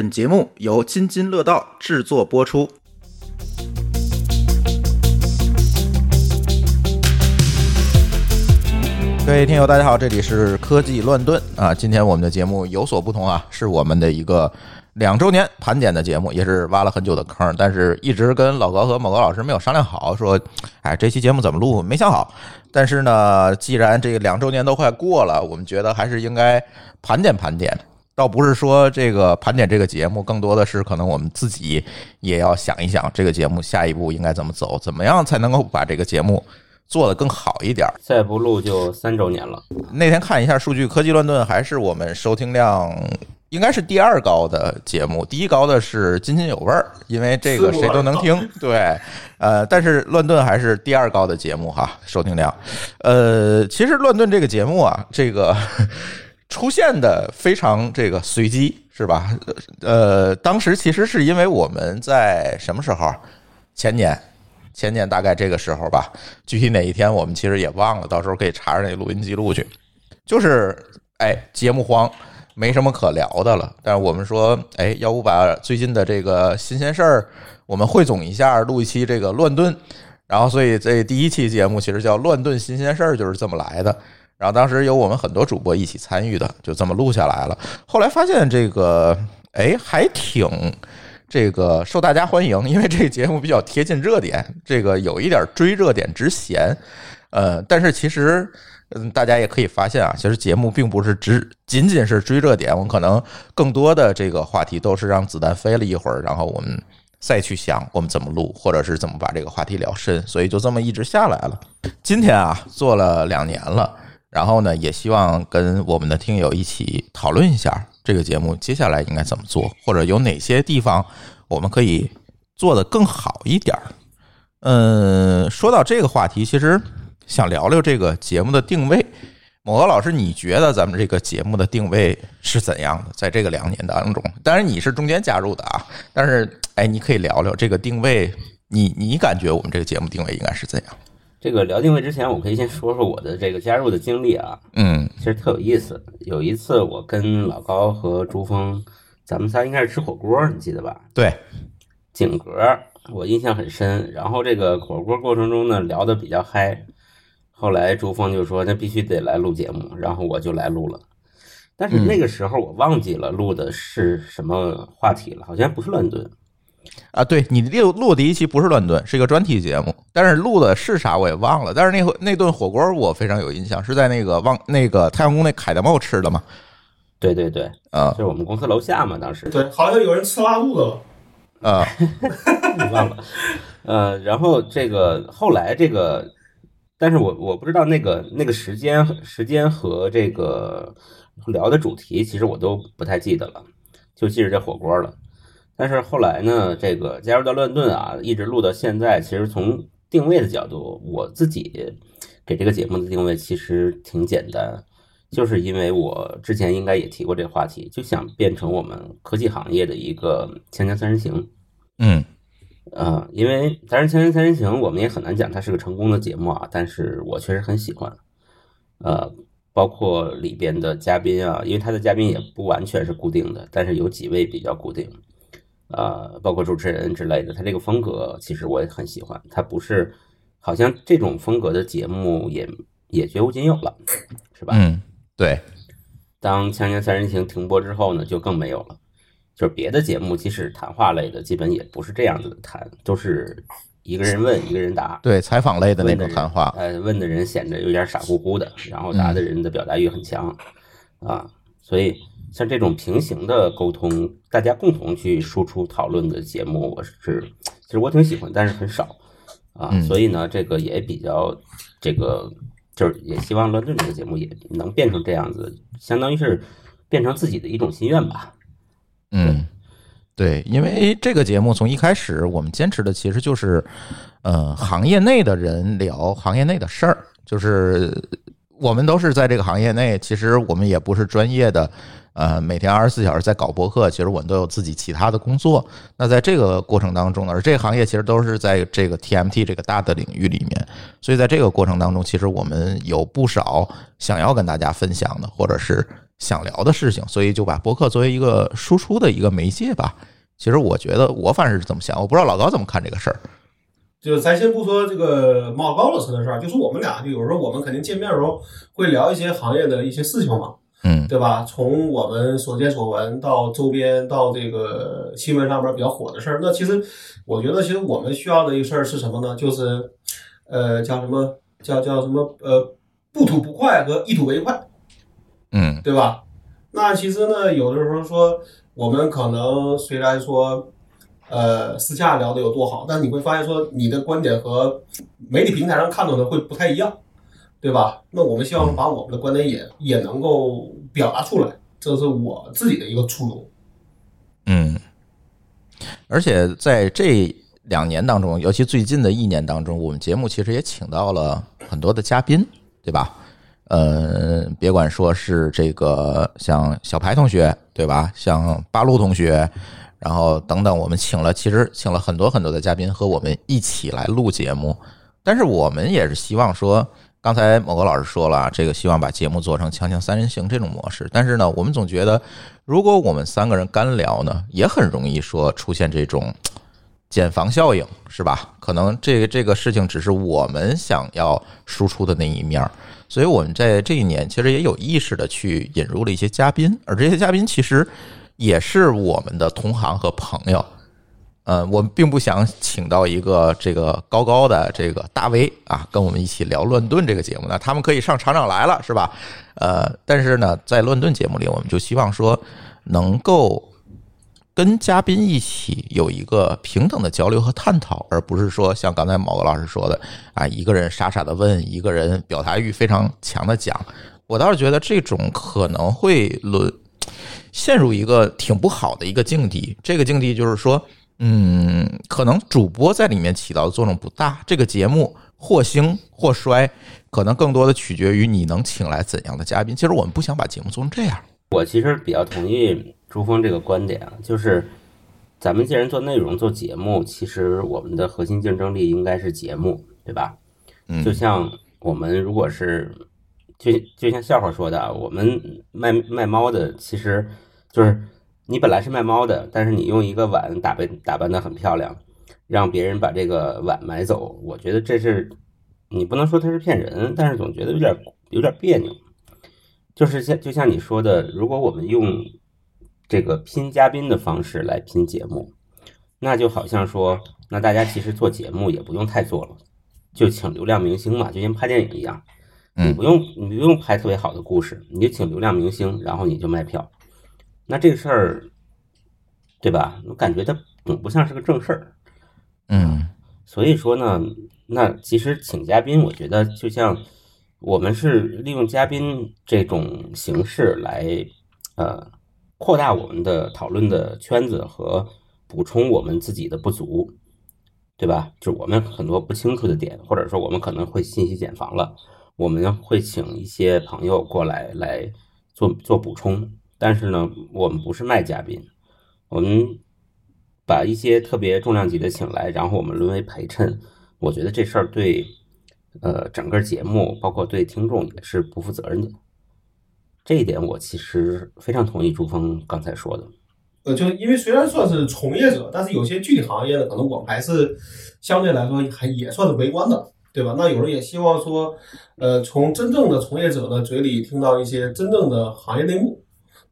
本节目由津津乐道制作播出。各位听友，大家好，这里是科技乱炖啊。今天我们的节目有所不同啊，是我们的一个两周年盘点的节目，也是挖了很久的坑，但是一直跟老高和某高老师没有商量好，说，哎，这期节目怎么录没想好。但是呢，既然这个两周年都快过了，我们觉得还是应该盘点盘点。倒不是说这个盘点这个节目，更多的是可能我们自己也要想一想，这个节目下一步应该怎么走，怎么样才能够把这个节目做得更好一点。再不录就三周年了。那天看一下数据，科技乱炖还是我们收听量应该是第二高的节目，第一高的是津津有味儿，因为这个谁都能听。对，呃，但是乱炖还是第二高的节目哈，收听量。呃，其实乱炖这个节目啊，这个。出现的非常这个随机是吧？呃，当时其实是因为我们在什么时候？前年，前年大概这个时候吧，具体哪一天我们其实也忘了，到时候可以查查那录音记录去。就是哎，节目荒，没什么可聊的了。但是我们说，哎，要不把最近的这个新鲜事儿我们汇总一下，录一期这个乱炖。然后，所以这第一期节目其实叫“乱炖新鲜事儿”，就是这么来的。然后当时有我们很多主播一起参与的，就这么录下来了。后来发现这个，哎，还挺这个受大家欢迎，因为这个节目比较贴近热点，这个有一点追热点之嫌。呃，但是其实，嗯，大家也可以发现啊，其实节目并不是只仅仅是追热点，我们可能更多的这个话题都是让子弹飞了一会儿，然后我们再去想我们怎么录，或者是怎么把这个话题聊深。所以就这么一直下来了。今天啊，做了两年了。然后呢，也希望跟我们的听友一起讨论一下这个节目接下来应该怎么做，或者有哪些地方我们可以做得更好一点儿。嗯，说到这个话题，其实想聊聊这个节目的定位。某个老师，你觉得咱们这个节目的定位是怎样的？在这个两年当中，当然你是中间加入的啊，但是哎，你可以聊聊这个定位，你你感觉我们这个节目定位应该是怎样？这个聊定位之前，我可以先说说我的这个加入的经历啊。嗯，其实特有意思。有一次，我跟老高和朱峰，咱们仨应该是吃火锅，你记得吧？对，景格，我印象很深。然后这个火锅过程中呢，聊得比较嗨。后来朱峰就说：“那必须得来录节目。”然后我就来录了。但是那个时候我忘记了录的是什么话题了，好像不是乱炖。啊，对你录录第一期不是乱炖，是一个专题节目，但是录的是啥我也忘了。但是那那顿火锅我非常有印象，是在那个望那个太阳宫那凯德茂吃的嘛？对对对，啊，就是我们公司楼下嘛，当时。对，好像有人吃拉肚子了。啊，忘了。呃，然后这个后来这个，但是我我不知道那个那个时间时间和这个聊的主题，其实我都不太记得了，就记着这火锅了。但是后来呢，这个加入到乱炖啊，一直录到现在。其实从定位的角度，我自己给这个节目的定位其实挺简单，就是因为我之前应该也提过这个话题，就想变成我们科技行业的一个《锵锵三人行》。嗯，呃，因为当然《锵锵三人行》我们也很难讲它是个成功的节目啊，但是我确实很喜欢。呃，包括里边的嘉宾啊，因为他的嘉宾也不完全是固定的，但是有几位比较固定。呃，包括主持人之类的，他这个风格其实我也很喜欢。他不是，好像这种风格的节目也也绝无仅有了，是吧？嗯，对。当《锵锵三人行》停播之后呢，就更没有了。就是别的节目，即使谈话类的，基本也不是这样子的谈，都是一个人问，一个人答。对，采访类的那种谈话。呃，问的人显得有点傻乎乎的，然后答的人的表达欲很强啊，所以。像这种平行的沟通，大家共同去输出讨论的节目，我是其实我挺喜欢，但是很少啊。所以呢，这个也比较这个，就是也希望乱炖这个节目也能变成这样子，相当于是变成自己的一种心愿吧。嗯，对，因为这个节目从一开始我们坚持的其实就是，呃，行业内的人聊行业内的事儿，就是我们都是在这个行业内，其实我们也不是专业的。呃，每天二十四小时在搞博客，其实我们都有自己其他的工作。那在这个过程当中呢，而这个行业其实都是在这个 TMT 这个大的领域里面，所以在这个过程当中，其实我们有不少想要跟大家分享的，或者是想聊的事情，所以就把博客作为一个输出的一个媒介吧。其实我觉得我反正是这么想，我不知道老高怎么看这个事儿。就咱先不说这个冒高老师的事儿，就是我们俩，就有时候我们肯定见面的时候会聊一些行业的一些事情嘛，嗯对吧？从我们所见所闻到周边到这个新闻上面比较火的事儿，那其实我觉得，其实我们需要的一个事儿是什么呢？就是呃，叫什么叫叫什么呃，不吐不快和一吐为快。嗯对吧？那其实呢，有的时候说我们可能虽然说，呃，私下聊的有多好，但你会发现说你的观点和媒体平台上看到的会不太一样，对吧？那我们希望把我们的观点也也能够表达出来，这是我自己的一个初衷。嗯，而且在这两年当中，尤其最近的一年当中，我们节目其实也请到了很多的嘉宾，对吧？呃，别管说是这个像小排同学，对吧？像八路同学，然后等等，我们请了，其实请了很多很多的嘉宾和我们一起来录节目。但是我们也是希望说，刚才某个老师说了，这个希望把节目做成锵锵三人行这种模式。但是呢，我们总觉得，如果我们三个人干聊呢，也很容易说出现这种减防效应，是吧？可能这个这个事情只是我们想要输出的那一面儿。所以我们在这一年其实也有意识的去引入了一些嘉宾，而这些嘉宾其实也是我们的同行和朋友。呃，我们并不想请到一个这个高高的这个大 V 啊，跟我们一起聊乱炖这个节目呢，他们可以上厂长来了，是吧？呃，但是呢，在乱炖节目里，我们就希望说能够跟嘉宾一起有一个平等的交流和探讨，而不是说像刚才某个老师说的啊，一个人傻傻的问，一个人表达欲非常强的讲。我倒是觉得这种可能会沦陷入一个挺不好的一个境地。这个境地就是说，嗯，可能主播在里面起到的作用不大，这个节目或兴或衰，可能更多的取决于你能请来怎样的嘉宾。其实我们不想把节目做成这样。我其实比较同意朱峰这个观点啊，就是咱们既然做内容、做节目，其实我们的核心竞争力应该是节目，对吧？嗯就像我们如果是，就就像笑话说的啊，我们卖卖猫的，其实就是你本来是卖猫的，但是你用一个碗打扮打扮的很漂亮，让别人把这个碗买走，我觉得这是你不能说他是骗人，但是总觉得有点有点别扭。就是像就像你说的，如果我们用这个拼嘉宾的方式来拼节目，那就好像说，那大家其实做节目也不用太做了，就请流量明星嘛，就像拍电影一样，你嗯不用你不用拍特别好的故事，你就请流量明星，然后你就卖票。那这个事儿，对吧？我感觉它总不像是个正事儿。嗯所以说呢，那其实请嘉宾，我觉得就像我们是利用嘉宾这种形式来，呃，扩大我们的讨论的圈子和补充我们自己的不足，对吧？就我们很多不清楚的点，或者说我们可能会信息茧房了，我们会请一些朋友过来来做做补充。但是呢，我们不是卖嘉宾，我们把一些特别重量级的请来，然后我们沦为陪衬，我觉得这事儿对呃整个节目，包括对听众也是不负责任的。这一点我其实非常同意朱峰刚才说的。呃，就因为虽然算是从业者，但是有些具体行业呢，可能我们还是相对来说还也算是围观的，对吧？那有人也希望说，呃，从真正的从业者的嘴里听到一些真正的行业内幕，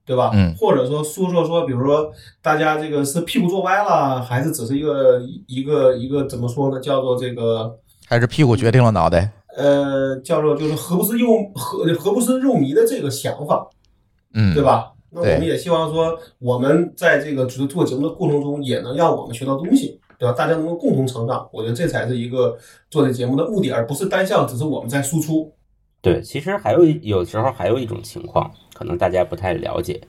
对吧？嗯或者说说说说，比如说大家这个是屁股坐歪了，还是只是一个一个一个怎么说呢？叫做这个还是屁股决定了脑袋。呃，叫做就是何不是肉何何不是肉糜的这个想法，嗯，对？吧？那我们也希望说，我们在这个做做节目的过程中，也能让我们学到东西，对吧？大家能够共同成长，我觉得这才是一个做这节目的目的，而不是单向只是我们在输出。对，其实还有有时候还有一种情况，可能大家不太了解，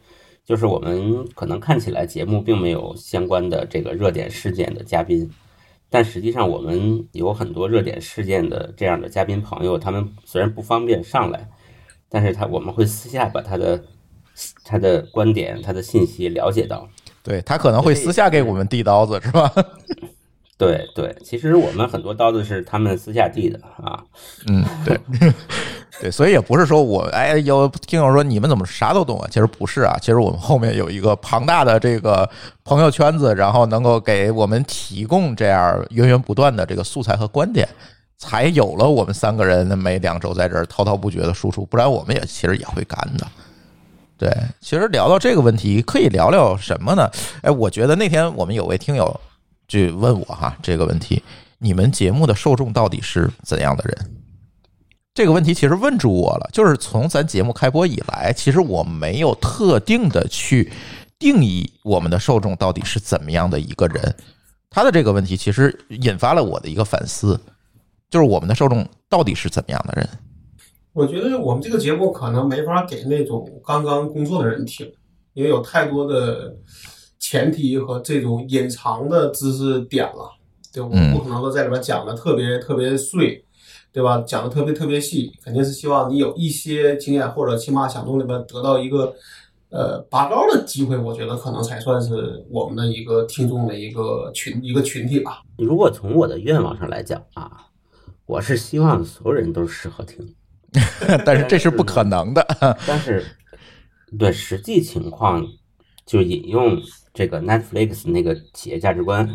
就是我们可能看起来节目并没有相关的这个热点事件的嘉宾，但实际上我们有很多热点事件的这样的嘉宾朋友，他们虽然不方便上来，但是他我们会私下把他的他的观点、他的信息了解到。对他可能会私下给我们递刀子，是吧？对对，其实我们很多刀子是他们私下递的啊。嗯，对，对，所以也不是说我哎有听友说你们怎么啥都懂啊？其实不是啊，其实我们后面有一个庞大的这个朋友圈子，然后能够给我们提供这样源源不断的这个素材和观点，才有了我们三个人每两周在这儿滔滔不绝的输出，不然我们也其实也会干的。对，其实聊到这个问题，可以聊聊什么呢？哎，我觉得那天我们有位听友就问我哈这个问题：你们节目的受众到底是怎样的人？这个问题其实问住我了，就是从咱节目开播以来，其实我没有特定的去定义我们的受众到底是怎么样的一个人。他的这个问题其实引发了我的一个反思，就是我们的受众到底是怎么样的人？我觉得我们这个节目可能没法给那种刚刚工作的人听，因为有太多的前提和这种隐藏的知识点了，对，我们不可能说在里边讲的特别特别碎，对吧？讲的特别特别细，肯定是希望你有一些经验，或者起码想从里边得到一个呃拔高的机会。我觉得可能才算是我们的一个听众的一个群一个群体吧。如果从我的愿望上来讲啊，我是希望所有人都适合听。但是这是不可能的。但是，对实际情况，就引用这个 Netflix 那个企业价值观，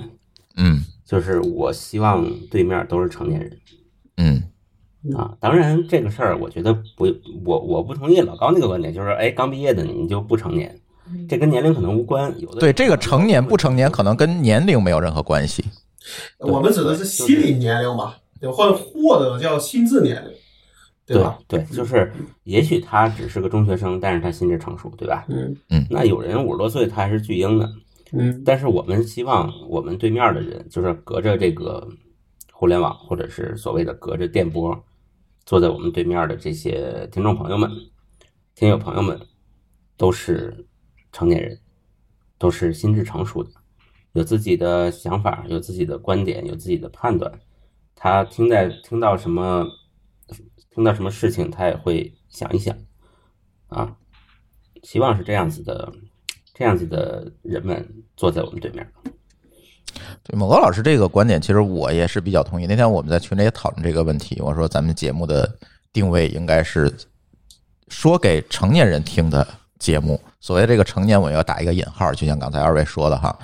嗯，就是我希望对面都是成年人，嗯啊，当然这个事儿，我觉得不，我我不同意老高那个观点，就是哎，刚毕业的你就不成年，这跟年龄可能无关。有的对这个成年不成年，可能跟年龄没有任何关系。我们指的是心理年龄吧，对，或者或者叫心智年龄。对吧？对，就是也许他只是个中学生，但是他心智成熟，对吧？嗯嗯。那有人五十多岁，他还是巨婴呢。嗯。但是我们希望我们对面的人，就是隔着这个互联网，或者是所谓的隔着电波，坐在我们对面的这些听众朋友们、听友朋友们，都是成年人，都是心智成熟的，有自己的想法，有自己的观点，有自己的判断。他听在听到什么？碰到什么事情，他也会想一想，啊，希望是这样子的，这样子的人们坐在我们对面。对，某高老师这个观点，其实我也是比较同意。那天我们在群里也讨论这个问题，我说咱们节目的定位应该是说给成年人听的节目。所谓这个成年，我要打一个引号，就像刚才二位说的哈，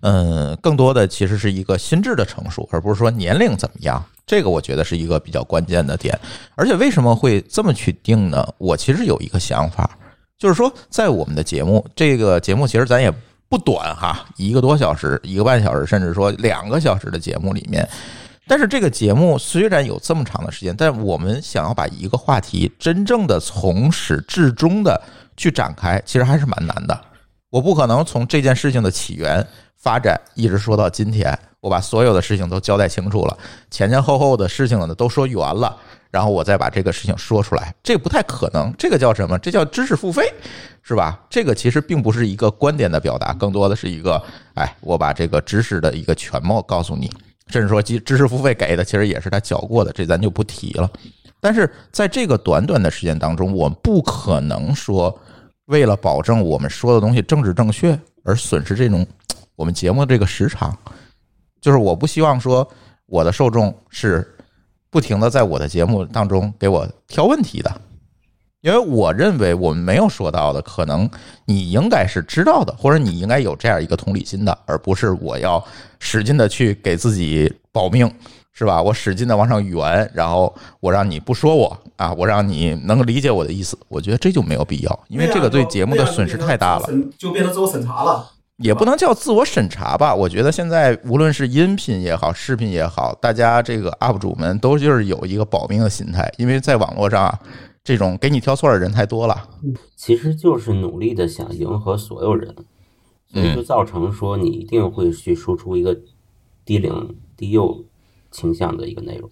嗯，更多的其实是一个心智的成熟，而不是说年龄怎么样。这个我觉得是一个比较关键的点，而且为什么会这么去定呢？我其实有一个想法，就是说，在我们的节目，这个节目其实咱也不短哈，一个多小时、一个半小时，甚至说两个小时的节目里面，但是这个节目虽然有这么长的时间，但我们想要把一个话题真正的从始至终的去展开，其实还是蛮难的。我不可能从这件事情的起源发展一直说到今天。我把所有的事情都交代清楚了，前前后后的事情呢都说圆了，然后我再把这个事情说出来，这不太可能。这个叫什么？这叫知识付费，是吧？这个其实并不是一个观点的表达，更多的是一个，哎，我把这个知识的一个全貌告诉你，甚至说知知识付费给的其实也是他缴过的，这咱就不提了。但是在这个短短的时间当中，我们不可能说为了保证我们说的东西政治正确而损失这种我们节目的这个时长。就是我不希望说我的受众是不停的在我的节目当中给我挑问题的，因为我认为我们没有说到的，可能你应该是知道的，或者你应该有这样一个同理心的，而不是我要使劲的去给自己保命，是吧？我使劲的往上圆，然后我让你不说我啊，我让你能理解我的意思，我觉得这就没有必要，因为这个对节目的损失太大了，就变成自我审查了。也不能叫自我审查吧，我觉得现在无论是音频也好，视频也好，大家这个 UP 主们都就是有一个保命的心态，因为在网络上啊，这种给你挑错的人太多了。其实就是努力的想迎合所有人，所以就造成说你一定会去输出一个低龄低幼倾向的一个内容。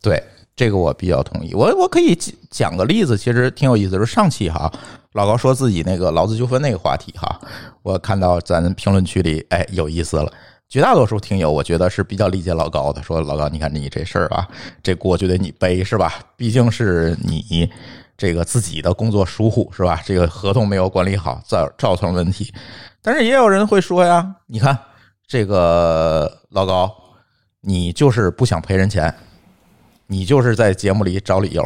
对。这个我比较同意，我我可以讲个例子，其实挺有意思。就是上期哈，老高说自己那个劳资纠纷那个话题哈，我看到咱评论区里，哎，有意思了。绝大多数听友，我觉得是比较理解老高的，说老高，你看你这事儿啊，这锅就得你背是吧？毕竟是你这个自己的工作疏忽是吧？这个合同没有管理好，造造成问题。但是也有人会说呀，你看这个老高，你就是不想赔人钱。你就是在节目里找理由，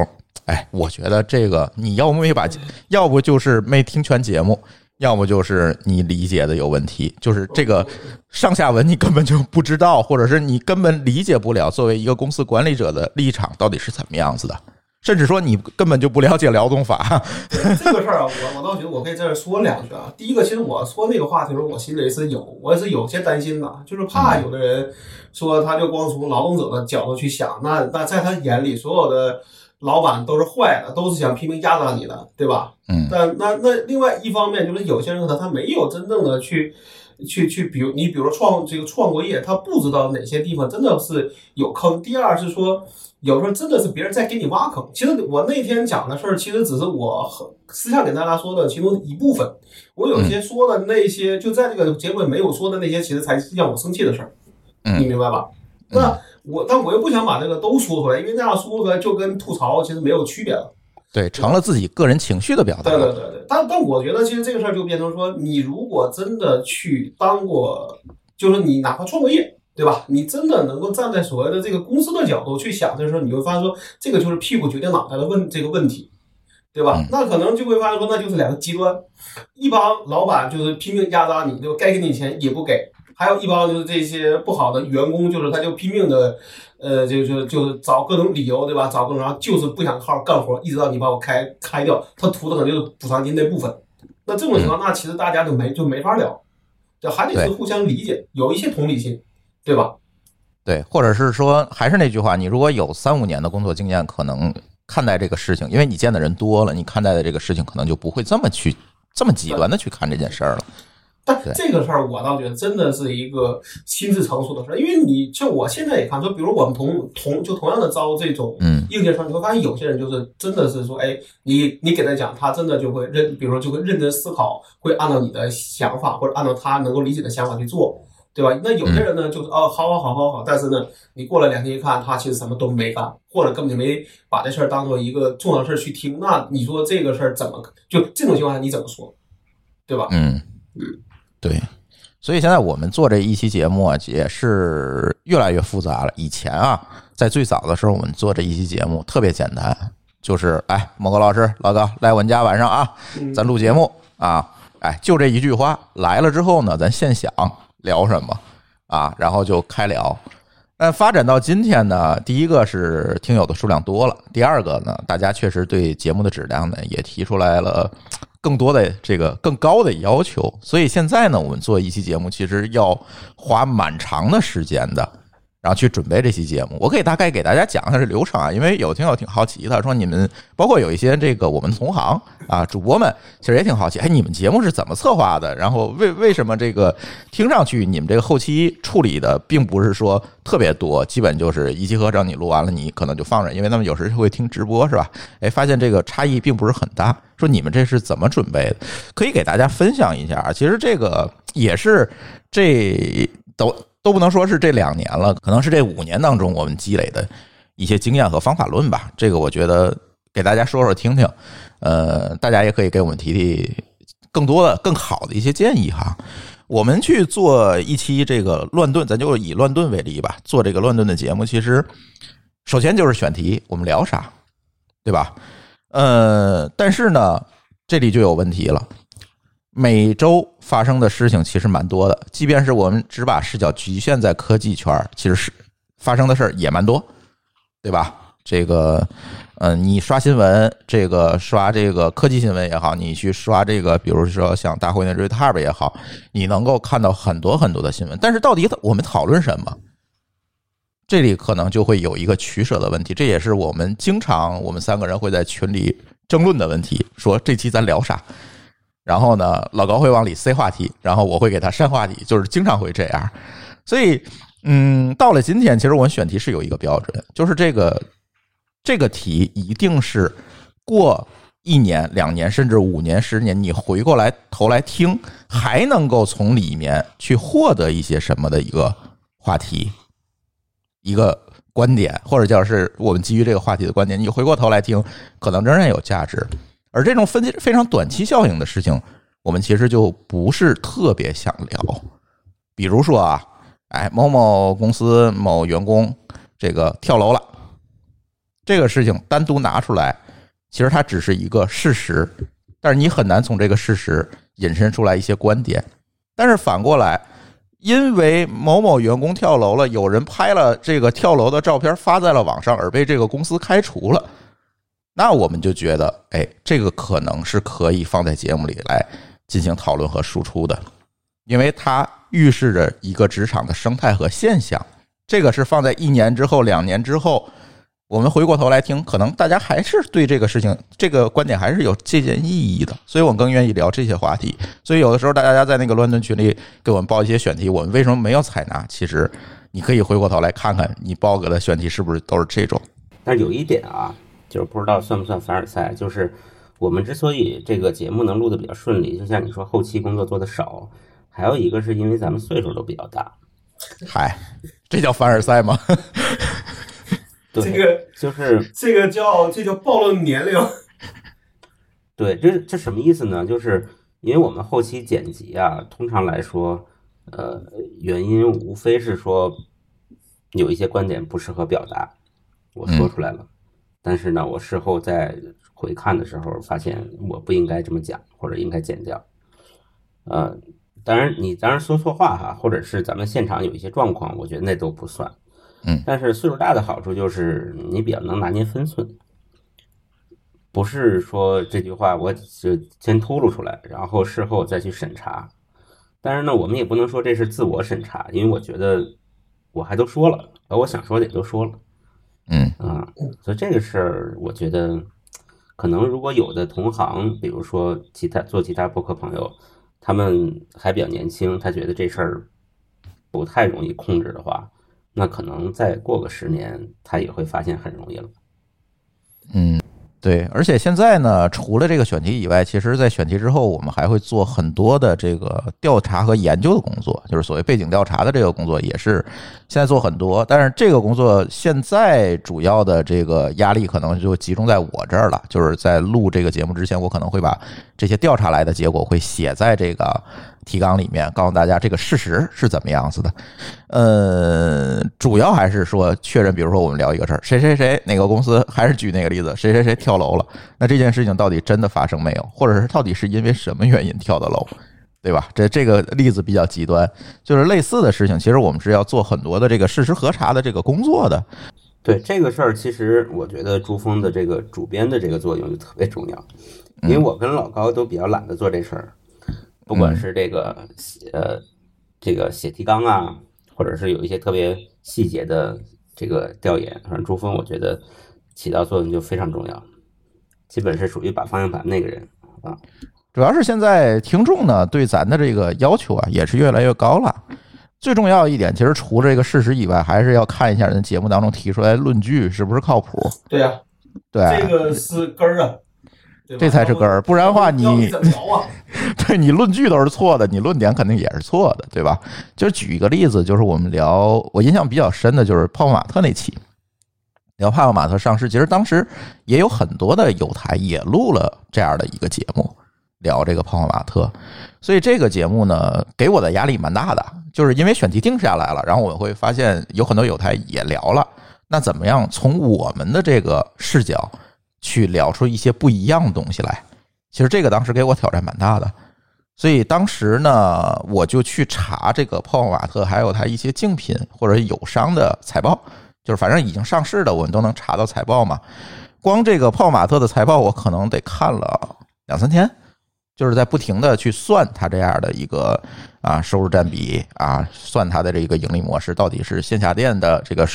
哎，我觉得这个你要不没把，要不就是没听全节目，要么就是你理解的有问题，就是这个上下文你根本就不知道，或者是你根本理解不了作为一个公司管理者的立场到底是怎么样子的。甚至说你根本就不了解劳动法。这个事儿啊，我我倒觉得我可以在这说两句啊。第一个，其实我说那个话题的时候，我心里是有，我也是有些担心的，就是怕有的人说他就光从劳动者的角度去想，那那在他眼里，所有的老板都是坏的，都是想拼命压榨你的，对吧？嗯，但那那另外一方面，就是有些人呢，他没有真正的去。去去，比如你比如说创这个创过业，他不知道哪些地方真的是有坑。第二是说，有时候真的是别人在给你挖坑。其实我那天讲的事儿，其实只是我私下给大家说的其中一部分。我有些说的那些，就在这个结尾没有说的那些，其实才是让我生气的事儿。你明白吧？那我但我又不想把这个都说出来，因为那样说出来就跟吐槽其实没有区别了。对，成了自己个人情绪的表达。对对对对，但但我觉得其实这个事儿就变成说，你如果真的去当过，就是你哪怕创过业，对吧？你真的能够站在所谓的这个公司的角度去想这事儿，你会发现说，这个就是屁股决定脑袋的问这个问题，对吧？那可能就会发现说，那就是两个极端，一帮老板就是拼命压榨你，就该给你钱也不给。还有一帮就是这些不好的员工，就是他就拼命的，呃，就就就找各种理由，对吧？找各种，然后就是不想好好干活，一直到你把我开开掉，他图的可能就是补偿金那部分。那这种情况，那其实大家就没就没法聊，就还得是互相理解，有一些同理心，对吧？对，或者是说，还是那句话，你如果有三五年的工作经验，可能看待这个事情，因为你见的人多了，你看待的这个事情可能就不会这么去这么极端的去看这件事儿了。但这个事儿，我倒觉得真的是一个心智成熟的事儿，因为你就我现在也看，说比如我们同同就同样的招这种应届生，你会发现有些人就是真的是说，哎，你你给他讲，他真的就会认，比如说就会认真思考，会按照你的想法或者按照他能够理解的想法去做，对吧？那有些人呢，就是哦，好好好好好，但是呢，你过了两天一看，他其实什么都没干，或者根本就没把这事儿当做一个重要事儿去听，那你说这个事儿怎么就这种情况下你怎么说，对吧？嗯嗯。对，所以现在我们做这一期节目啊，也是越来越复杂了。以前啊，在最早的时候，我们做这一期节目特别简单，就是哎，某个老师、老高来我们家晚上啊，咱录节目啊，哎，就这一句话。来了之后呢，咱现想聊什么啊，然后就开聊。但发展到今天呢，第一个是听友的数量多了，第二个呢，大家确实对节目的质量呢也提出来了。更多的这个更高的要求，所以现在呢，我们做一期节目其实要花蛮长的时间的。然后去准备这期节目，我可以大概给大家讲一下这流程啊，因为有听友挺好奇的，说你们包括有一些这个我们同行啊主播们，其实也挺好奇，哎，你们节目是怎么策划的？然后为为什么这个听上去你们这个后期处理的并不是说特别多，基本就是一气呵成，你录完了你可能就放着，因为他们有时会听直播是吧？哎，发现这个差异并不是很大，说你们这是怎么准备的？可以给大家分享一下，其实这个也是这都。都不能说是这两年了，可能是这五年当中我们积累的一些经验和方法论吧。这个我觉得给大家说说听听，呃，大家也可以给我们提提更多的、更好的一些建议哈。我们去做一期这个乱炖，咱就以乱炖为例吧。做这个乱炖的节目，其实首先就是选题，我们聊啥，对吧？呃，但是呢，这里就有问题了。每周发生的事情其实蛮多的，即便是我们只把视角局限在科技圈，其实是发生的事儿也蛮多，对吧？这个，嗯，你刷新闻，这个刷这个科技新闻也好，你去刷这个，比如说像大会那 ReTab 也好，你能够看到很多很多的新闻。但是到底我们讨论什么？这里可能就会有一个取舍的问题，这也是我们经常我们三个人会在群里争论的问题。说这期咱聊啥？然后呢，老高会往里塞话题，然后我会给他删话题，就是经常会这样。所以，嗯，到了今天，其实我们选题是有一个标准，就是这个这个题一定是过一年、两年，甚至五年、十年，你回过来头来听，还能够从里面去获得一些什么的一个话题、一个观点，或者叫是我们基于这个话题的观点，你回过头来听，可能仍然有价值。而这种分非常短期效应的事情，我们其实就不是特别想聊。比如说啊，哎，某某公司某员工这个跳楼了，这个事情单独拿出来其实它只是一个事实，但是你很难从这个事实引申出来一些观点。但是反过来，因为某某员工跳楼了，有人拍了这个跳楼的照片发在了网上，而被这个公司开除了，那我们就觉得，哎，这个可能是可以放在节目里来进行讨论和输出的，因为它预示着一个职场的生态和现象。这个是放在一年之后、两年之后。我们回过头来听，可能大家还是对这个事情、这个观点还是有借鉴意义的，所以我更愿意聊这些话题。所以有的时候大家在那个乱炖群里给我们报一些选题，我们为什么没有采纳？其实你可以回过头来看看，你报给的选题是不是都是这种？但有一点啊，就是不知道算不算凡尔赛，就是我们之所以这个节目能录的比较顺利，就像你说后期工作做的少，还有一个是因为咱们岁数都比较大。嗨，这叫凡尔赛吗？这个就是这个叫这叫暴露年龄。对，这这什么意思呢？就是因为我们后期剪辑啊，通常来说，呃，原因无非是说有一些观点不适合表达，我说出来了，但是呢，我事后再回看的时候，发现我不应该这么讲，或者应该剪掉。呃，当然你当然说错话哈，或者是咱们现场有一些状况，我觉得那都不算。嗯，但是岁数大的好处就是你比较能拿捏分寸，不是说这句话我就先秃噜出来，然后事后再去审查。但是呢，我们也不能说这是自我审查，因为我觉得我还都说了，把我想说的也都说了。嗯啊，所以这个事儿，我觉得可能如果有的同行，比如说其他做其他博客朋友，他们还比较年轻，他觉得这事儿不太容易控制的话。那可能再过个十年，他也会发现很容易了。嗯。对，而且现在呢，除了这个选题以外，其实，在选题之后，我们还会做很多的这个调查和研究的工作，就是所谓背景调查的这个工作，也是现在做很多。但是这个工作现在主要的这个压力可能就集中在我这儿了，就是在录这个节目之前，我可能会把这些调查来的结果会写在这个提纲里面，告诉大家这个事实是怎么样子的。呃，主要还是说确认，比如说我们聊一个事儿，谁谁谁哪个公司，还是举那个例子，谁谁谁跳。楼了，那这件事情到底真的发生没有？或者是到底是因为什么原因跳的楼，对吧？这这个例子比较极端，就是类似的事情，其实我们是要做很多的这个事实核查的这个工作的。对这个事儿，其实我觉得珠峰的这个主编的这个作用就特别重要，因为我跟老高都比较懒得做这事儿，不管是这个呃这个写提纲啊，或者是有一些特别细节的这个调研，反正珠峰我觉得起到作用就非常重要。基本是属于把方向盘那个人啊，主要是现在听众呢对咱的这个要求啊也是越来越高了。最重要一点，其实除了这个事实以外，还是要看一下人节目当中提出来论据是不是靠谱。对呀，对，这个是根儿啊，这才是根儿，不然的话你怎么聊啊？对你论据都是错的，你论点肯定也是错的，对吧？就举一个例子，就是我们聊我印象比较深的就是泡泡玛特那期。聊泡泡玛特上市，其实当时也有很多的有台也录了这样的一个节目，聊这个泡泡玛特。所以这个节目呢，给我的压力蛮大的，就是因为选题定下来了，然后我会发现有很多有台也聊了。那怎么样从我们的这个视角去聊出一些不一样的东西来？其实这个当时给我挑战蛮大的。所以当时呢，我就去查这个泡泡玛特还有它一些竞品或者友商的财报。就是反正已经上市的，我们都能查到财报嘛。光这个泡泡玛特的财报，我可能得看了两三天，就是在不停的去算它这样的一个啊收入占比啊，算它的这个盈利模式到底是线下店的这个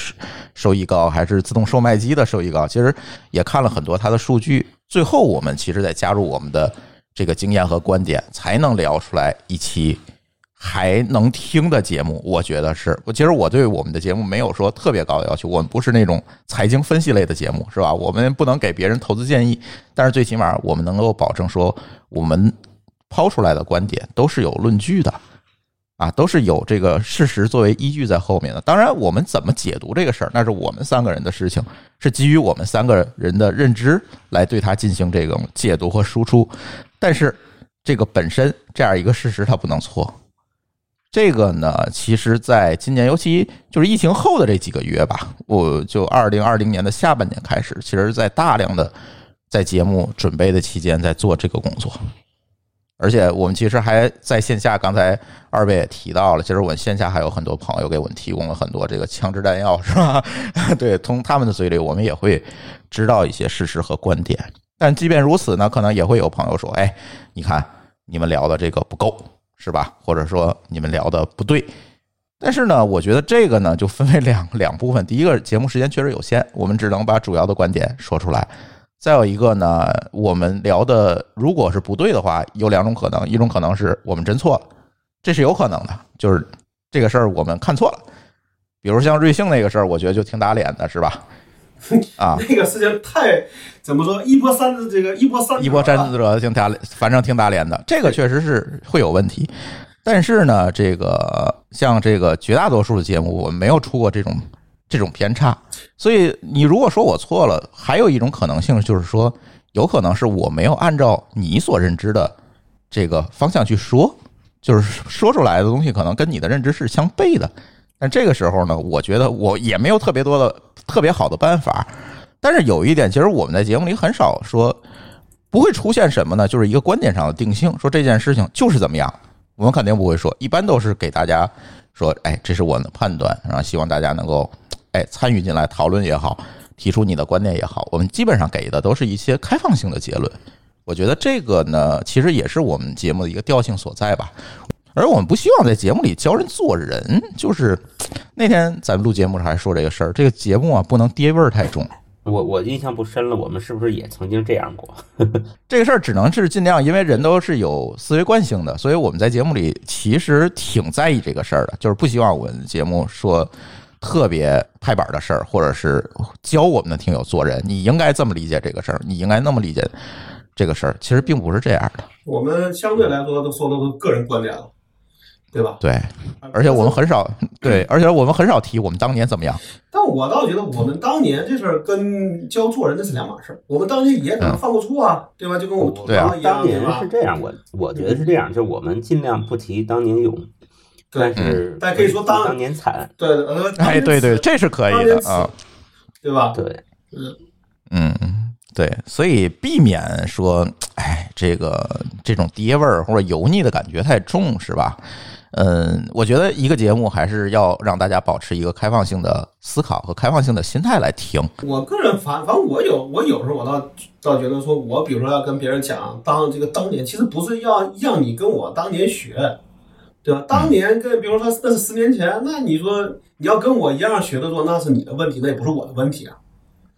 收益高，还是自动售卖机的收益高。其实也看了很多它的数据，最后我们其实再加入我们的这个经验和观点，才能聊出来一期。还能听的节目，我觉得是。我其实我对我们的节目没有说特别高的要求，我们不是那种财经分析类的节目，是吧？我们不能给别人投资建议，但是最起码我们能够保证说，我们抛出来的观点都是有论据的，啊，都是有这个事实作为依据在后面的。当然，我们怎么解读这个事儿，那是我们三个人的事情，是基于我们三个人的认知来对它进行这种解读和输出。但是，这个本身这样一个事实，它不能错。这个呢，其实在今年，尤其就是疫情后的这几个月吧，我就二零二零年的下半年开始，其实，在大量的在节目准备的期间在做这个工作。而且我们其实还在线下，刚才二位也提到了，其实我们线下还有很多朋友给我们提供了很多这个枪支弹药，是吧？对，从他们的嘴里，我们也会知道一些事实和观点。但即便如此呢，可能也会有朋友说：“哎，你看你们聊的这个不够，是吧？或者说你们聊的不对。”但是呢，我觉得这个呢就分为两两部分。第一个，节目时间确实有限，我们只能把主要的观点说出来。再有一个呢，我们聊的如果是不对的话，有两种可能，一种可能是我们真错了，这是有可能的，就是这个事儿我们看错了。比如像瑞幸那个事儿，我觉得就挺打脸的，是吧？啊，那个事情太怎么说，一波三这个一波三一波三折，挺打，反正挺打脸的。这个确实是会有问题，但是呢，这个像这个绝大多数的节目，我们没有出过这种。这种偏差，所以你如果说我错了，还有一种可能性就是说，有可能是我没有按照你所认知的这个方向去说，就是说出来的东西可能跟你的认知是相悖的。但这个时候呢，我觉得我也没有特别多的特别好的办法。但是有一点，其实我们在节目里很少说，不会出现什么呢？就是一个观点上的定性，说这件事情就是怎么样，我们肯定不会说。一般都是给大家说，哎，这是我的判断，然后希望大家能够。哎，参与进来讨论也好，提出你的观点也好，我们基本上给的都是一些开放性的结论。我觉得这个呢，其实也是我们节目的一个调性所在吧。而我们不希望在节目里教人做人，就是那天咱们录节目时还说这个事儿，这个节目啊不能爹味儿太重。我我印象不深了，我们是不是也曾经这样过？这个事儿只能是尽量，因为人都是有思维惯性的，所以我们在节目里其实挺在意这个事儿的，就是不希望我们节目说。特别拍板的事儿，或者是教我们的听友做人，你应该这么理解这个事儿，你应该那么理解这个事儿，其实并不是这样的。我们相对来说都说的都是个人观点了，对吧？对，而且我们很少对，而且我们很少提我们当年怎么样。但我倒觉得，我们当年这事儿跟教做人那是两码事儿。我们当年也可能犯过错啊，对吧？就跟我对啊，当年是这样，我我觉得是这样，就我们尽量不提当年勇。但是，但可以说当当年惨，对，哎，对对，这是可以的啊，对吧？对，嗯嗯，对，所以避免说，哎，这个这种爹味儿或者油腻的感觉太重，是吧？嗯，我觉得一个节目还是要让大家保持一个开放性的思考和开放性的心态来听。我个人反反正我有我有时候我倒倒觉得说，我比如说要跟别人讲当这个当年，其实不是要让你跟我当年学。对吧？当年跟比如说那是十年前，那你说你要跟我一样学的做，那是你的问题，那也不是我的问题啊，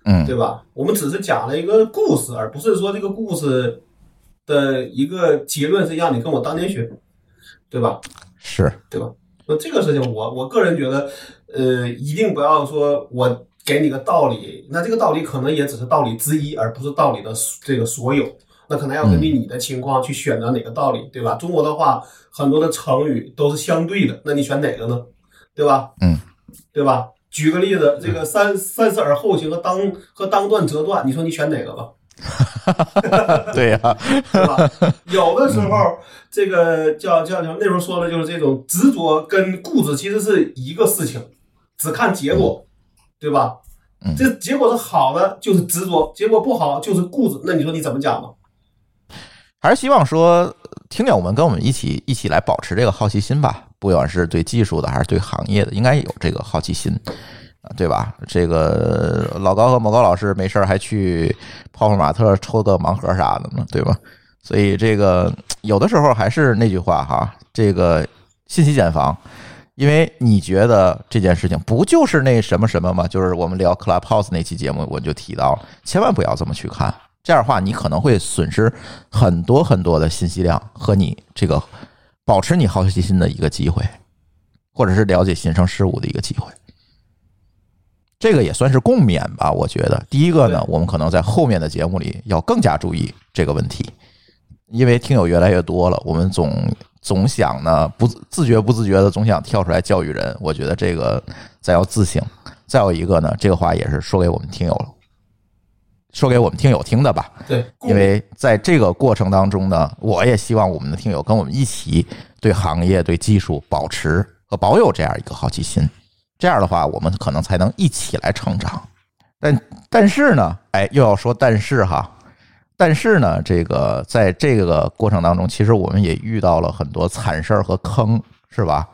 嗯，对吧？我们只是讲了一个故事，而不是说这个故事的一个结论是让你跟我当年学，对吧？是，对吧？那这个事情，我我个人觉得，呃，一定不要说我给你个道理，那这个道理可能也只是道理之一，而不是道理的这个所有。那可能要根据你的情况去选择哪个道理，对吧？中国的话，很多的成语都是相对的，那你选哪个呢？对吧？嗯，对吧？举个例子，这个三三思而后行和当和当断则断，你说你选哪个吧？对呀，对吧？有的时候，这个叫叫叫那时候说的就是这种执着跟固执其实是一个事情，只看结果，对吧？这结果是好的，就是执着；结果不好，就是固执。那你说你怎么讲呢？还是希望说，听友们跟我们一起一起来保持这个好奇心吧。不管是对技术的，还是对行业的，应该有这个好奇心啊，对吧？这个老高和某高老师没事还去泡泡玛特抽个盲盒啥的呢，对吧？所以这个有的时候还是那句话哈，这个信息茧房。因为你觉得这件事情不就是那什么什么吗？就是我们聊 Clubhouse 那期节目，我就提到了，千万不要这么去看。这样的话，你可能会损失很多很多的信息量和你这个保持你好奇心的一个机会，或者是了解新生事物的一个机会。这个也算是共勉吧。我觉得，第一个呢，我们可能在后面的节目里要更加注意这个问题，因为听友越来越多了，我们总。总想呢，不自觉不自觉的总想跳出来教育人，我觉得这个再要自省。再有一个呢，这个话也是说给我们听友，说给我们听友听的吧。对，因为在这个过程当中呢，我也希望我们的听友跟我们一起对行业、对技术保持和保有这样一个好奇心。这样的话，我们可能才能一起来成长。但但是呢，哎，又要说但是哈，但是呢，这个在这个过程当中，其实我们也遇到了很多惨事儿和坑，是吧？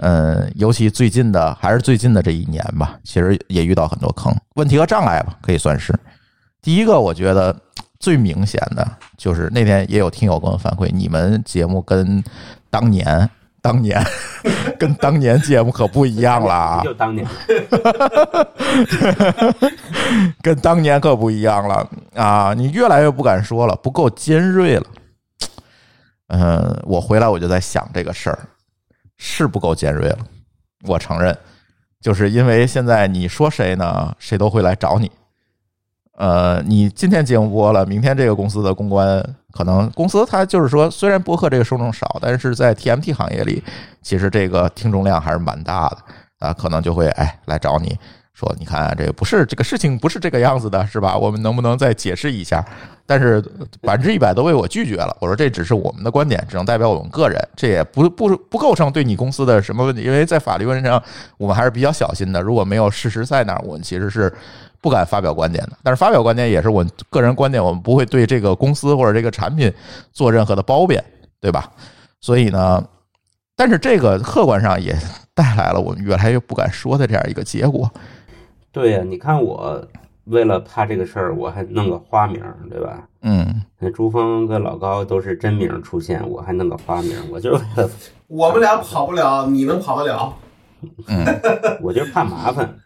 嗯，尤其最近的还是最近的这一年吧，其实也遇到很多坑、问题和障碍吧，可以算是。第一个，我觉得最明显的就是那天也有听友跟我反馈，你们节目跟当年、当年 跟当年节目可不一样了啊，就当年，跟当年可不一样了啊！你越来越不敢说了，不够尖锐了。嗯，我回来我就在想这个事儿，是不够尖锐了。我承认，就是因为现在你说谁呢，谁都会来找你。呃，你今天节目播了，明天这个公司的公关可能公司它就是说，虽然播客这个受众少，但是在 TMT 行业里，其实这个听众量还是蛮大的啊，可能就会哎来找你说，你看这个不是这个事情不是这个样子的，是吧？我们能不能再解释一下？但是百分之一百都被我拒绝了。我说这只是我们的观点，只能代表我们个人，这也不不不构成对你公司的什么问题，因为在法律问题上我们还是比较小心的。如果没有事实在那儿，我们其实是。不敢发表观点的，但是发表观点也是我个人观点，我们不会对这个公司或者这个产品做任何的褒贬，对吧？所以呢，但是这个客观上也带来了我们越来越不敢说的这样一个结果。对呀，你看我为了怕这个事儿，我还弄个花名，对吧？嗯，那朱峰跟老高都是真名出现，我还弄个花名，我就是为了我们俩跑不了，你能跑得了？嗯，我就是怕麻烦。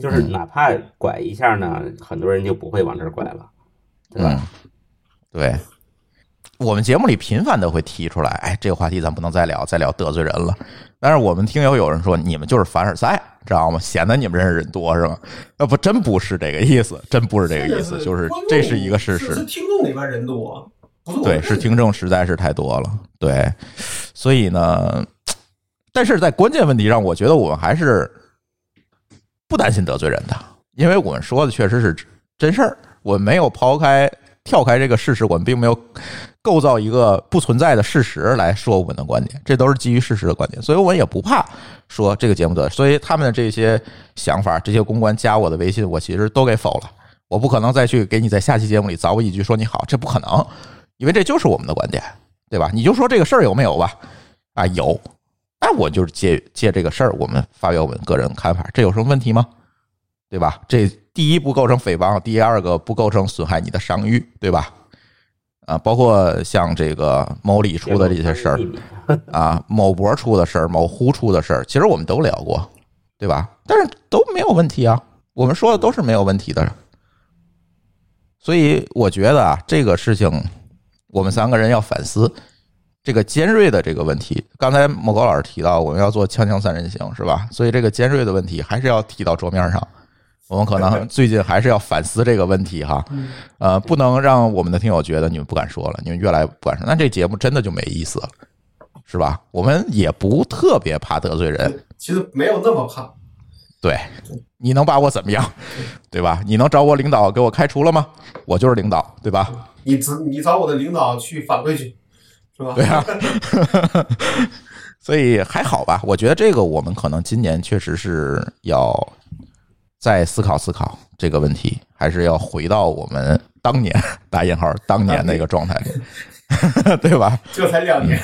就是哪怕拐一下呢，很多人就不会往这儿拐了，对吧？对，我们节目里频繁的会提出来，哎，这个话题咱不能再聊，再聊得罪人了。但是我们听友有人说，你们就是凡尔赛，知道吗？显得你们认识人多是吗？那不真不是这个意思，真不是这个意思，就是这是一个事实。是听众里边人多，对，是听众实在是太多了，对。所以呢，但是在关键问题上，我觉得我们还是。不担心得罪人的，因为我们说的确实是真事儿，我们没有抛开、跳开这个事实，我们并没有构造一个不存在的事实来说我们的观点，这都是基于事实的观点，所以我们也不怕说这个节目的。所以他们的这些想法，这些公关加我的微信，我其实都给否了。我不可能再去给你在下期节目里凿我一句说你好，这不可能，因为这就是我们的观点，对吧？你就说这个事儿有没有吧？啊，有。那我就是借借这个事儿，我们发表我们个人看法，这有什么问题吗？对吧？这第一不构成诽谤，第二个不构成损害你的商誉，对吧？啊，包括像这个某李出的这些事儿，啊，某博出的事儿，某呼出的事儿，其实我们都聊过，对吧？但是都没有问题啊，我们说的都是没有问题的。所以我觉得啊，这个事情我们三个人要反思。这个尖锐的这个问题，刚才莫高老师提到，我们要做锵锵三人行，是吧？所以这个尖锐的问题还是要提到桌面上。我们可能最近还是要反思这个问题哈，呃，不能让我们的听友觉得你们不敢说了，你们越来不敢说，那这节目真的就没意思了，是吧？我们也不特别怕得罪人，其实没有那么怕。对，你能把我怎么样？对吧？你能找我领导给我开除了吗？我就是领导，对吧？你只你找我的领导去反馈去。是吧？对啊，所以还好吧。我觉得这个我们可能今年确实是要再思考思考这个问题，还是要回到我们当年打引号当年那个状态里，对吧？这才两年。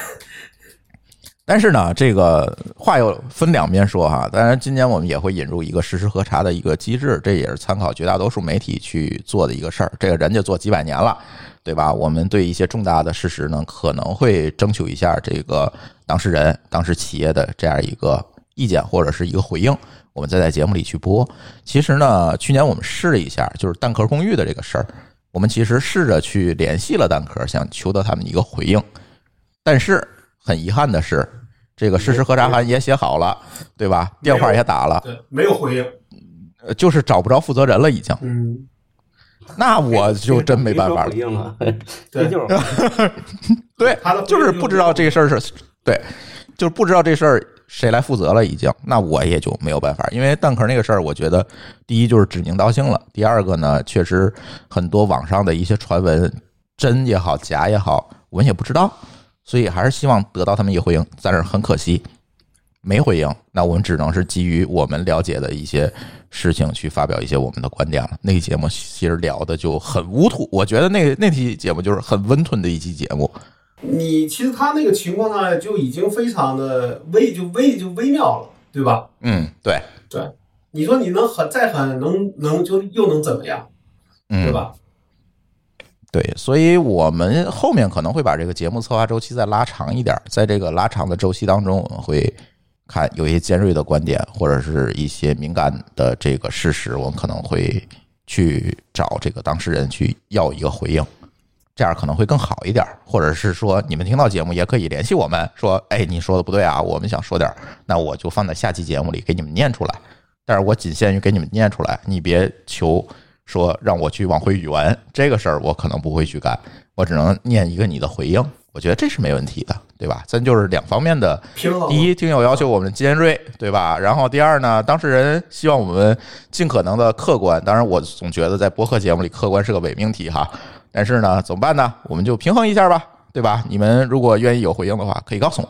但是呢，这个话又分两边说哈。当然，今年我们也会引入一个实时核查的一个机制，这也是参考绝大多数媒体去做的一个事儿。这个人家做几百年了。对吧？我们对一些重大的事实呢，可能会征求一下这个当事人、当时企业的这样一个意见或者是一个回应，我们再在节目里去播。其实呢，去年我们试了一下，就是蛋壳公寓的这个事儿，我们其实试着去联系了蛋壳，想求得他们一个回应。但是很遗憾的是，这个事实核查函也写好了，对吧？电话也打了，对，没有回应，呃就是找不着负责人了，已经。嗯。那我就真没办法了。对，就是，对，就是不知道这事儿是，对，就是不知道这事儿谁来负责了，已经。那我也就没有办法，因为蛋壳那个事儿，我觉得第一就是指名道姓了，第二个呢，确实很多网上的一些传闻，真也好，假也好，我们也不知道，所以还是希望得到他们一个回应。但是很可惜，没回应，那我们只能是基于我们了解的一些事情去发表一些我们的观点了。那期节目其实聊的就很无土，我觉得那那期节目就是很温吞的一期节目。你其实他那个情况呢，就已经非常的微，就微就微妙了，对吧？嗯，对，对，你说你能狠再狠，能能就又能怎么样，嗯，对吧？对，所以我们后面可能会把这个节目策划周期再拉长一点，在这个拉长的周期当中，我们会看有一些尖锐的观点，或者是一些敏感的这个事实，我们可能会去找这个当事人去要一个回应，这样可能会更好一点。或者是说，你们听到节目也可以联系我们，说，哎，你说的不对啊，我们想说点，那我就放在下期节目里给你们念出来。但是我仅限于给你们念出来，你别求。说让我去往回圆这个事儿，我可能不会去干，我只能念一个你的回应，我觉得这是没问题的，对吧？咱就是两方面的，第一，听友要求我们尖锐，对吧？然后第二呢，当事人希望我们尽可能的客观。当然，我总觉得在播客节目里，客观是个伪命题哈。但是呢，怎么办呢？我们就平衡一下吧，对吧？你们如果愿意有回应的话，可以告诉我，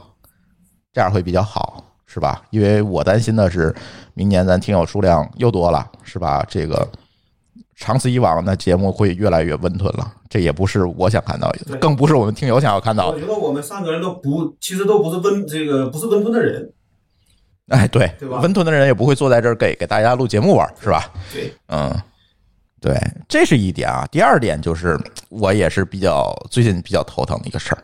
这样会比较好，是吧？因为我担心的是，明年咱听友数量又多了，是吧？这个。长此以往，那节目会越来越温吞了。这也不是我想看到的，更不是我们听友想要看到的。我觉得我们三个人都不，其实都不是温这个不是温吞的人。哎，对，对吧？温吞的人也不会坐在这儿给给大家录节目玩，是吧？对，嗯，对，这是一点啊。第二点就是，我也是比较最近比较头疼的一个事儿，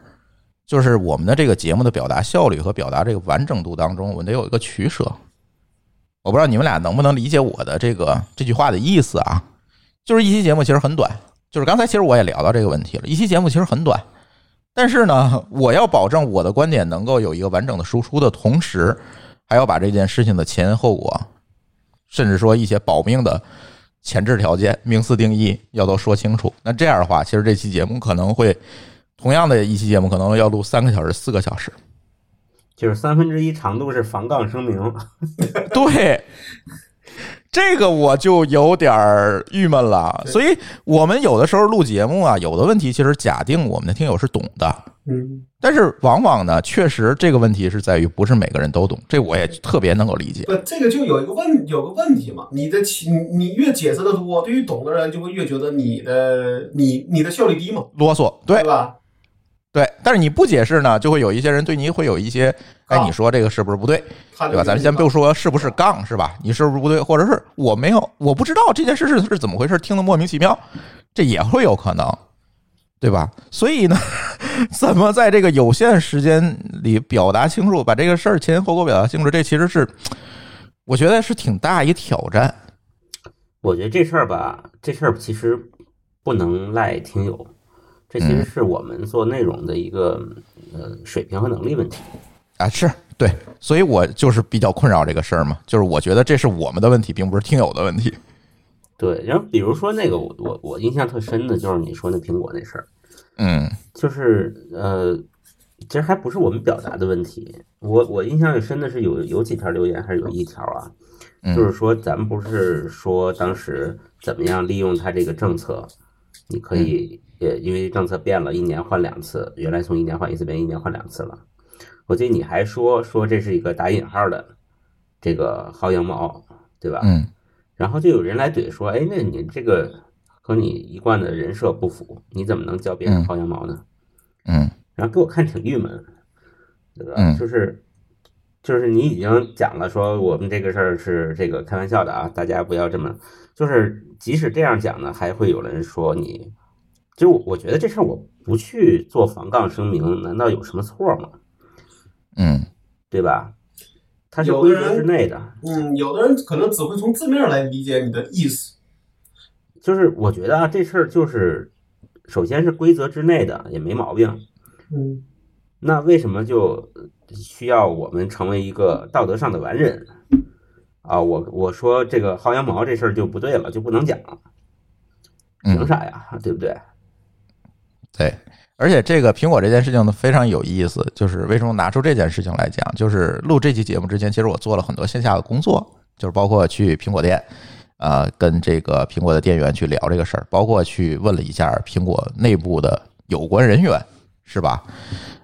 就是我们的这个节目的表达效率和表达这个完整度当中，我们得有一个取舍。我不知道你们俩能不能理解我的这个这句话的意思啊？就是一期节目其实很短，就是刚才其实我也聊到这个问题了。一期节目其实很短，但是呢，我要保证我的观点能够有一个完整的输出的同时，还要把这件事情的前因后果，甚至说一些保命的前置条件、名词定义要都说清楚。那这样的话，其实这期节目可能会同样的一期节目可能要录三个小时、四个小时，就是三分之一长度是防杠声明。对。这个我就有点儿郁闷了，所以我们有的时候录节目啊，有的问题其实假定我们的听友是懂的，嗯，但是往往呢，确实这个问题是在于不是每个人都懂，这我也特别能够理解。不，这个就有一个问有个问题嘛，你的你越解释的多，对于懂的人就会越觉得你的你你的效率低嘛，啰嗦，对吧？对，但是你不解释呢，就会有一些人对你会有一些，哎，你说这个是不是不对，对吧？咱们先不说是不是杠，是吧？你是不是不对，或者是我没有，我不知道这件事是是怎么回事，听得莫名其妙，这也会有可能，对吧？所以呢，怎么在这个有限时间里表达清楚，把这个事儿前因后果表达清楚，这其实是我觉得是挺大一挑战。我觉得这事儿吧，这事儿其实不能赖听友。这其实是我们做内容的一个呃水平和能力问题啊，是对，所以我就是比较困扰这个事儿嘛，就是我觉得这是我们的问题，并不是听友的问题。对，然后比如说那个我我我印象特深的就是你说那苹果那事儿，嗯，就是呃，其实还不是我们表达的问题，我我印象最深的是有有几条留言还是有一条啊，就是说咱们不是说当时怎么样利用它这个政策，你可以。也因为政策变了，一年换两次，原来从一年换一次变一年换两次了。我记得你还说说这是一个打引号的这个薅羊毛，对吧？嗯。然后就有人来怼说：“哎，那你这个和你一贯的人设不符，你怎么能教别人薅羊毛呢？”嗯。然后给我看挺郁闷，对吧？嗯。就是就是你已经讲了说我们这个事儿是这个开玩笑的啊，大家不要这么。就是即使这样讲呢，还会有人说你。就我觉得这事儿我不去做防杠声明，难道有什么错吗？嗯，对吧？它是规则之内的。嗯，有的人可能只会从字面来理解你的意思。就是我觉得啊，这事儿就是首先是规则之内的，也没毛病。嗯，那为什么就需要我们成为一个道德上的完人啊？我我说这个薅羊毛这事儿就不对了，就不能讲？凭啥呀？对不对？对，而且这个苹果这件事情呢非常有意思，就是为什么拿出这件事情来讲？就是录这期节目之前，其实我做了很多线下的工作，就是包括去苹果店，啊，跟这个苹果的店员去聊这个事儿，包括去问了一下苹果内部的有关人员，是吧？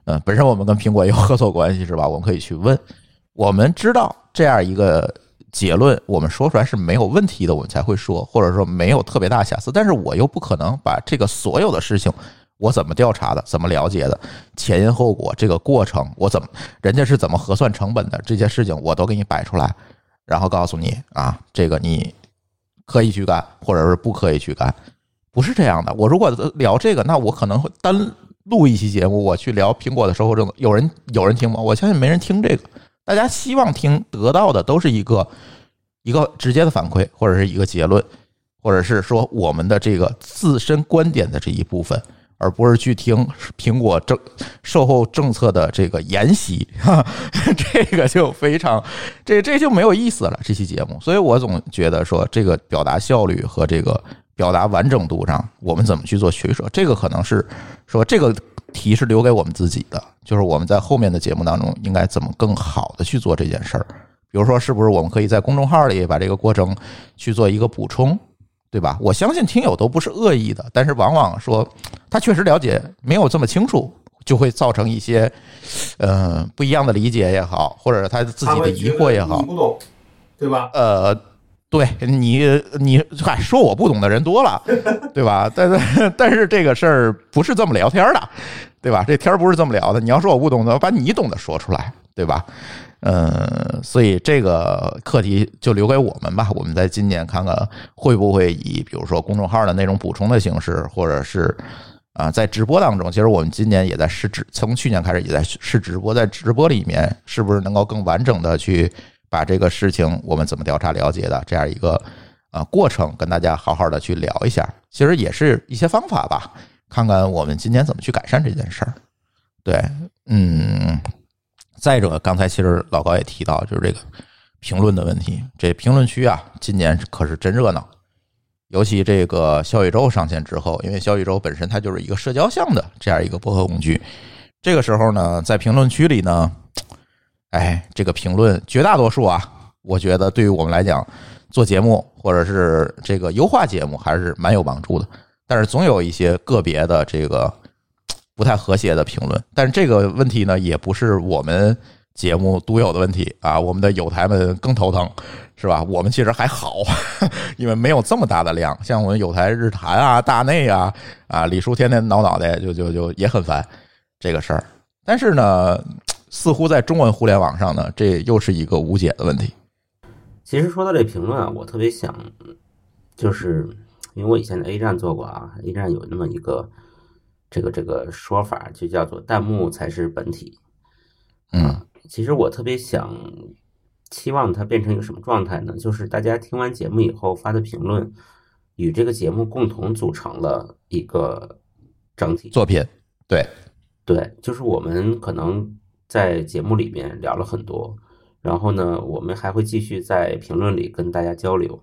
嗯，本身我们跟苹果有合作关系，是吧？我们可以去问。我们知道这样一个结论，我们说出来是没有问题的，我们才会说，或者说没有特别大瑕疵。但是我又不可能把这个所有的事情，我怎么调查的，怎么了解的，前因后果这个过程，我怎么人家是怎么核算成本的，这些事情我都给你摆出来，然后告诉你啊，这个你可以去干，或者是不可以去干，不是这样的。我如果聊这个，那我可能会单录一期节目，我去聊苹果的售后政策，有人有人听吗？我相信没人听这个。大家希望听得到的都是一个一个直接的反馈，或者是一个结论，或者是说我们的这个自身观点的这一部分，而不是去听苹果政售后政策的这个研习，哈，这个就非常这这就没有意思了。这期节目，所以我总觉得说这个表达效率和这个表达完整度上，我们怎么去做取舍，这个可能是说这个。题是留给我们自己的，就是我们在后面的节目当中应该怎么更好的去做这件事儿。比如说，是不是我们可以在公众号里把这个过程去做一个补充，对吧？我相信听友都不是恶意的，但是往往说他确实了解没有这么清楚，就会造成一些呃不一样的理解也好，或者他自己的疑惑也好，不懂，对吧？呃。对你，你嗨，说我不懂的人多了，对吧？但是但是这个事儿不是这么聊天的，对吧？这天儿不是这么聊的。你要说我不懂的，我把你懂的说出来，对吧？嗯，所以这个课题就留给我们吧。我们在今年看看会不会以比如说公众号的那种补充的形式，或者是啊，在直播当中，其实我们今年也在试直，从去年开始也在试直播，在直播里面是不是能够更完整的去。把这个事情我们怎么调查了解的这样一个啊过程，跟大家好好的去聊一下，其实也是一些方法吧，看看我们今年怎么去改善这件事儿。对，嗯，再者，刚才其实老高也提到，就是这个评论的问题，这评论区啊，今年可是真热闹，尤其这个小宇宙上线之后，因为小宇宙本身它就是一个社交向的这样一个播客工具，这个时候呢，在评论区里呢。哎，这个评论绝大多数啊，我觉得对于我们来讲，做节目或者是这个优化节目还是蛮有帮助的。但是总有一些个别的这个不太和谐的评论。但是这个问题呢，也不是我们节目独有的问题啊，我们的友台们更头疼，是吧？我们其实还好，因为没有这么大的量。像我们友台日坛啊、大内啊、啊李叔天天挠脑袋，就就就也很烦这个事儿。但是呢。似乎在中文互联网上呢，这又是一个无解的问题。其实说到这评论啊，我特别想，就是因为我以前在 A 站做过啊，A 站有那么一个这个这个说法，就叫做弹幕才是本体。嗯，其实我特别想期望它变成一个什么状态呢？就是大家听完节目以后发的评论，与这个节目共同组成了一个整体作品。对，对，就是我们可能。在节目里面聊了很多，然后呢，我们还会继续在评论里跟大家交流，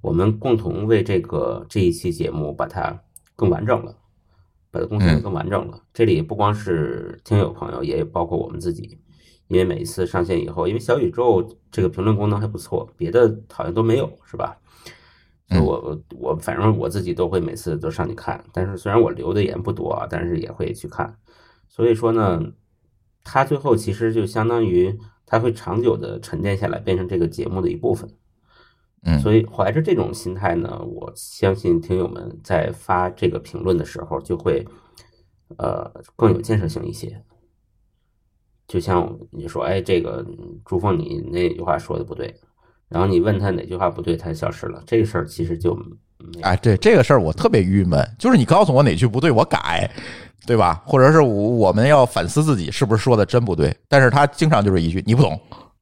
我们共同为这个这一期节目把它更完整了，把它贡献的更完整了。这里不光是听友朋友，也包括我们自己，因为每一次上线以后，因为小宇宙这个评论功能还不错，别的好像都没有，是吧？我我反正我自己都会每次都上去看，但是虽然我留的言不多啊，但是也会去看，所以说呢。它最后其实就相当于，它会长久的沉淀下来，变成这个节目的一部分。嗯，所以怀着这种心态呢，我相信听友们在发这个评论的时候，就会呃更有建设性一些。就像你说，哎，这个朱峰你那句话说的不对，然后你问他哪句话不对，他消失了，这个事儿其实就，哎，对这个事儿我特别郁闷，就是你告诉我哪句不对，我改。对吧？或者是我们要反思自己是不是说的真不对？但是他经常就是一句“你不懂”，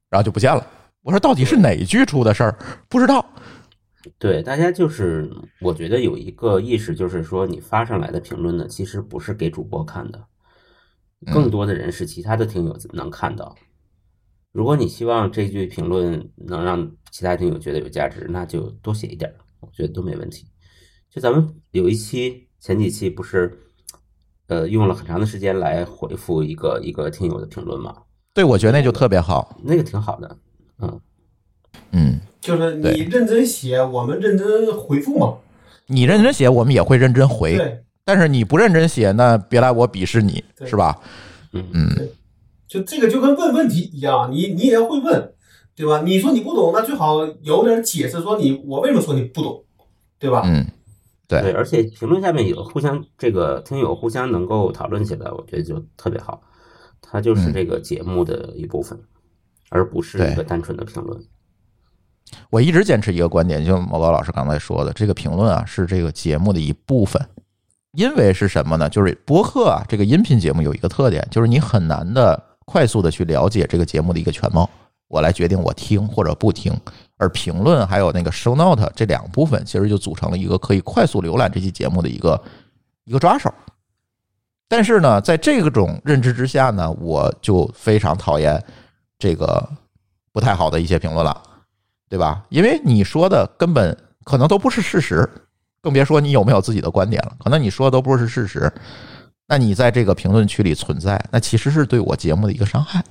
然后就不见了。我说到底是哪句出的事儿？不知道。对，大家就是我觉得有一个意识，就是说你发上来的评论呢，其实不是给主播看的，更多的人是其他的听友能看到。如果你希望这句评论能让其他听友觉得有价值，那就多写一点，我觉得都没问题。就咱们有一期前几期不是。呃，用了很长的时间来回复一个一个听友的评论嘛？对，我觉得那就特别好，那个挺好的。嗯。嗯，就是你认真写，我们认真回复嘛。你认真写，我们也会认真回。对，但是你不认真写，那别来我鄙视你，是吧？嗯。嗯，就这个就跟问问题一样，你你也要会问，对吧？你说你不懂，那最好有点解释，说你我为什么说你不懂，对吧？嗯，对。对，而且评论下面有互相这个听友互相能够讨论起来，我觉得就特别好，它就是嗯。这个节目的一部分，而不是一个单纯的评论。我一直坚持一个观点，就毛高老师刚才说的，这个评论啊是这个节目的一部分。因为是什么呢？就是播客啊，这个音频节目有一个特点，就是你很难的快速的去了解这个节目的一个全貌，我来决定我听或者不听。而评论还有那个 show note 这两部分，其实就组成了一个可以快速浏览这期节目的一个一个抓手。但是呢，在这种认知之下呢，我就非常讨厌这个不太好的一些评论了。对吧？因为你说的根本可能都不是事实，更别说你有没有自己的观点了。可能你说的都不是事实，那你在这个评论区里存在，那其实是对我节目的一个伤害。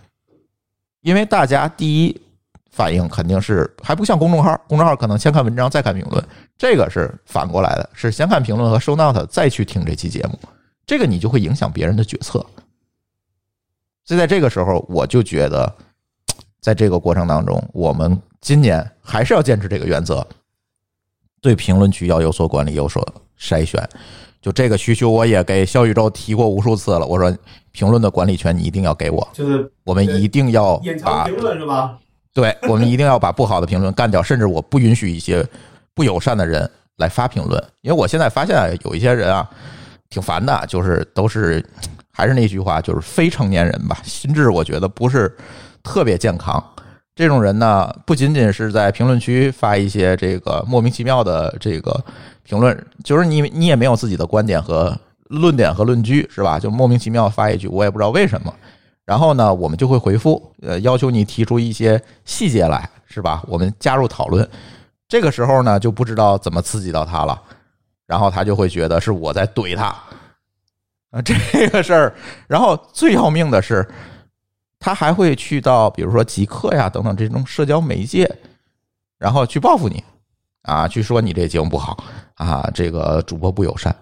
因为大家第一反应肯定是还不像公众号，公众号可能先看文章再看评论，这个是反过来的，是先看评论和收 note 再去听这期节目，这个你就会影响别人的决策。所以在这个时候，我就觉得，在这个过程当中，我们今年还是要坚持这个原则，对评论区要有所管理，有所筛选。就这个需求，我也给小宇宙提过无数次了。我说，评论的管理权你一定要给我，就是我们一定要把评论是吧？对，我们一定要把不好的评论干掉，甚至我不允许一些不友善的人来发评论，因为我现在发现啊有一些人啊挺烦的，就是都是还是那句话，就是非成年人吧，心智我觉得不是特别健康。这种人呢，不仅仅是在评论区发一些这个莫名其妙的这个评论，就是你你也没有自己的观点和论点和论据，是吧？就莫名其妙发一句，我也不知道为什么。然后呢，我们就会回复，呃，要求你提出一些细节来，是吧？我们加入讨论。这个时候呢，就不知道怎么刺激到他了，然后他就会觉得是我在怼他啊，这个事儿。然后最要命的是，他还会去到比如说极客呀等等这种社交媒介，然后去报复你啊，去说你这节目不好啊，这个主播不友善。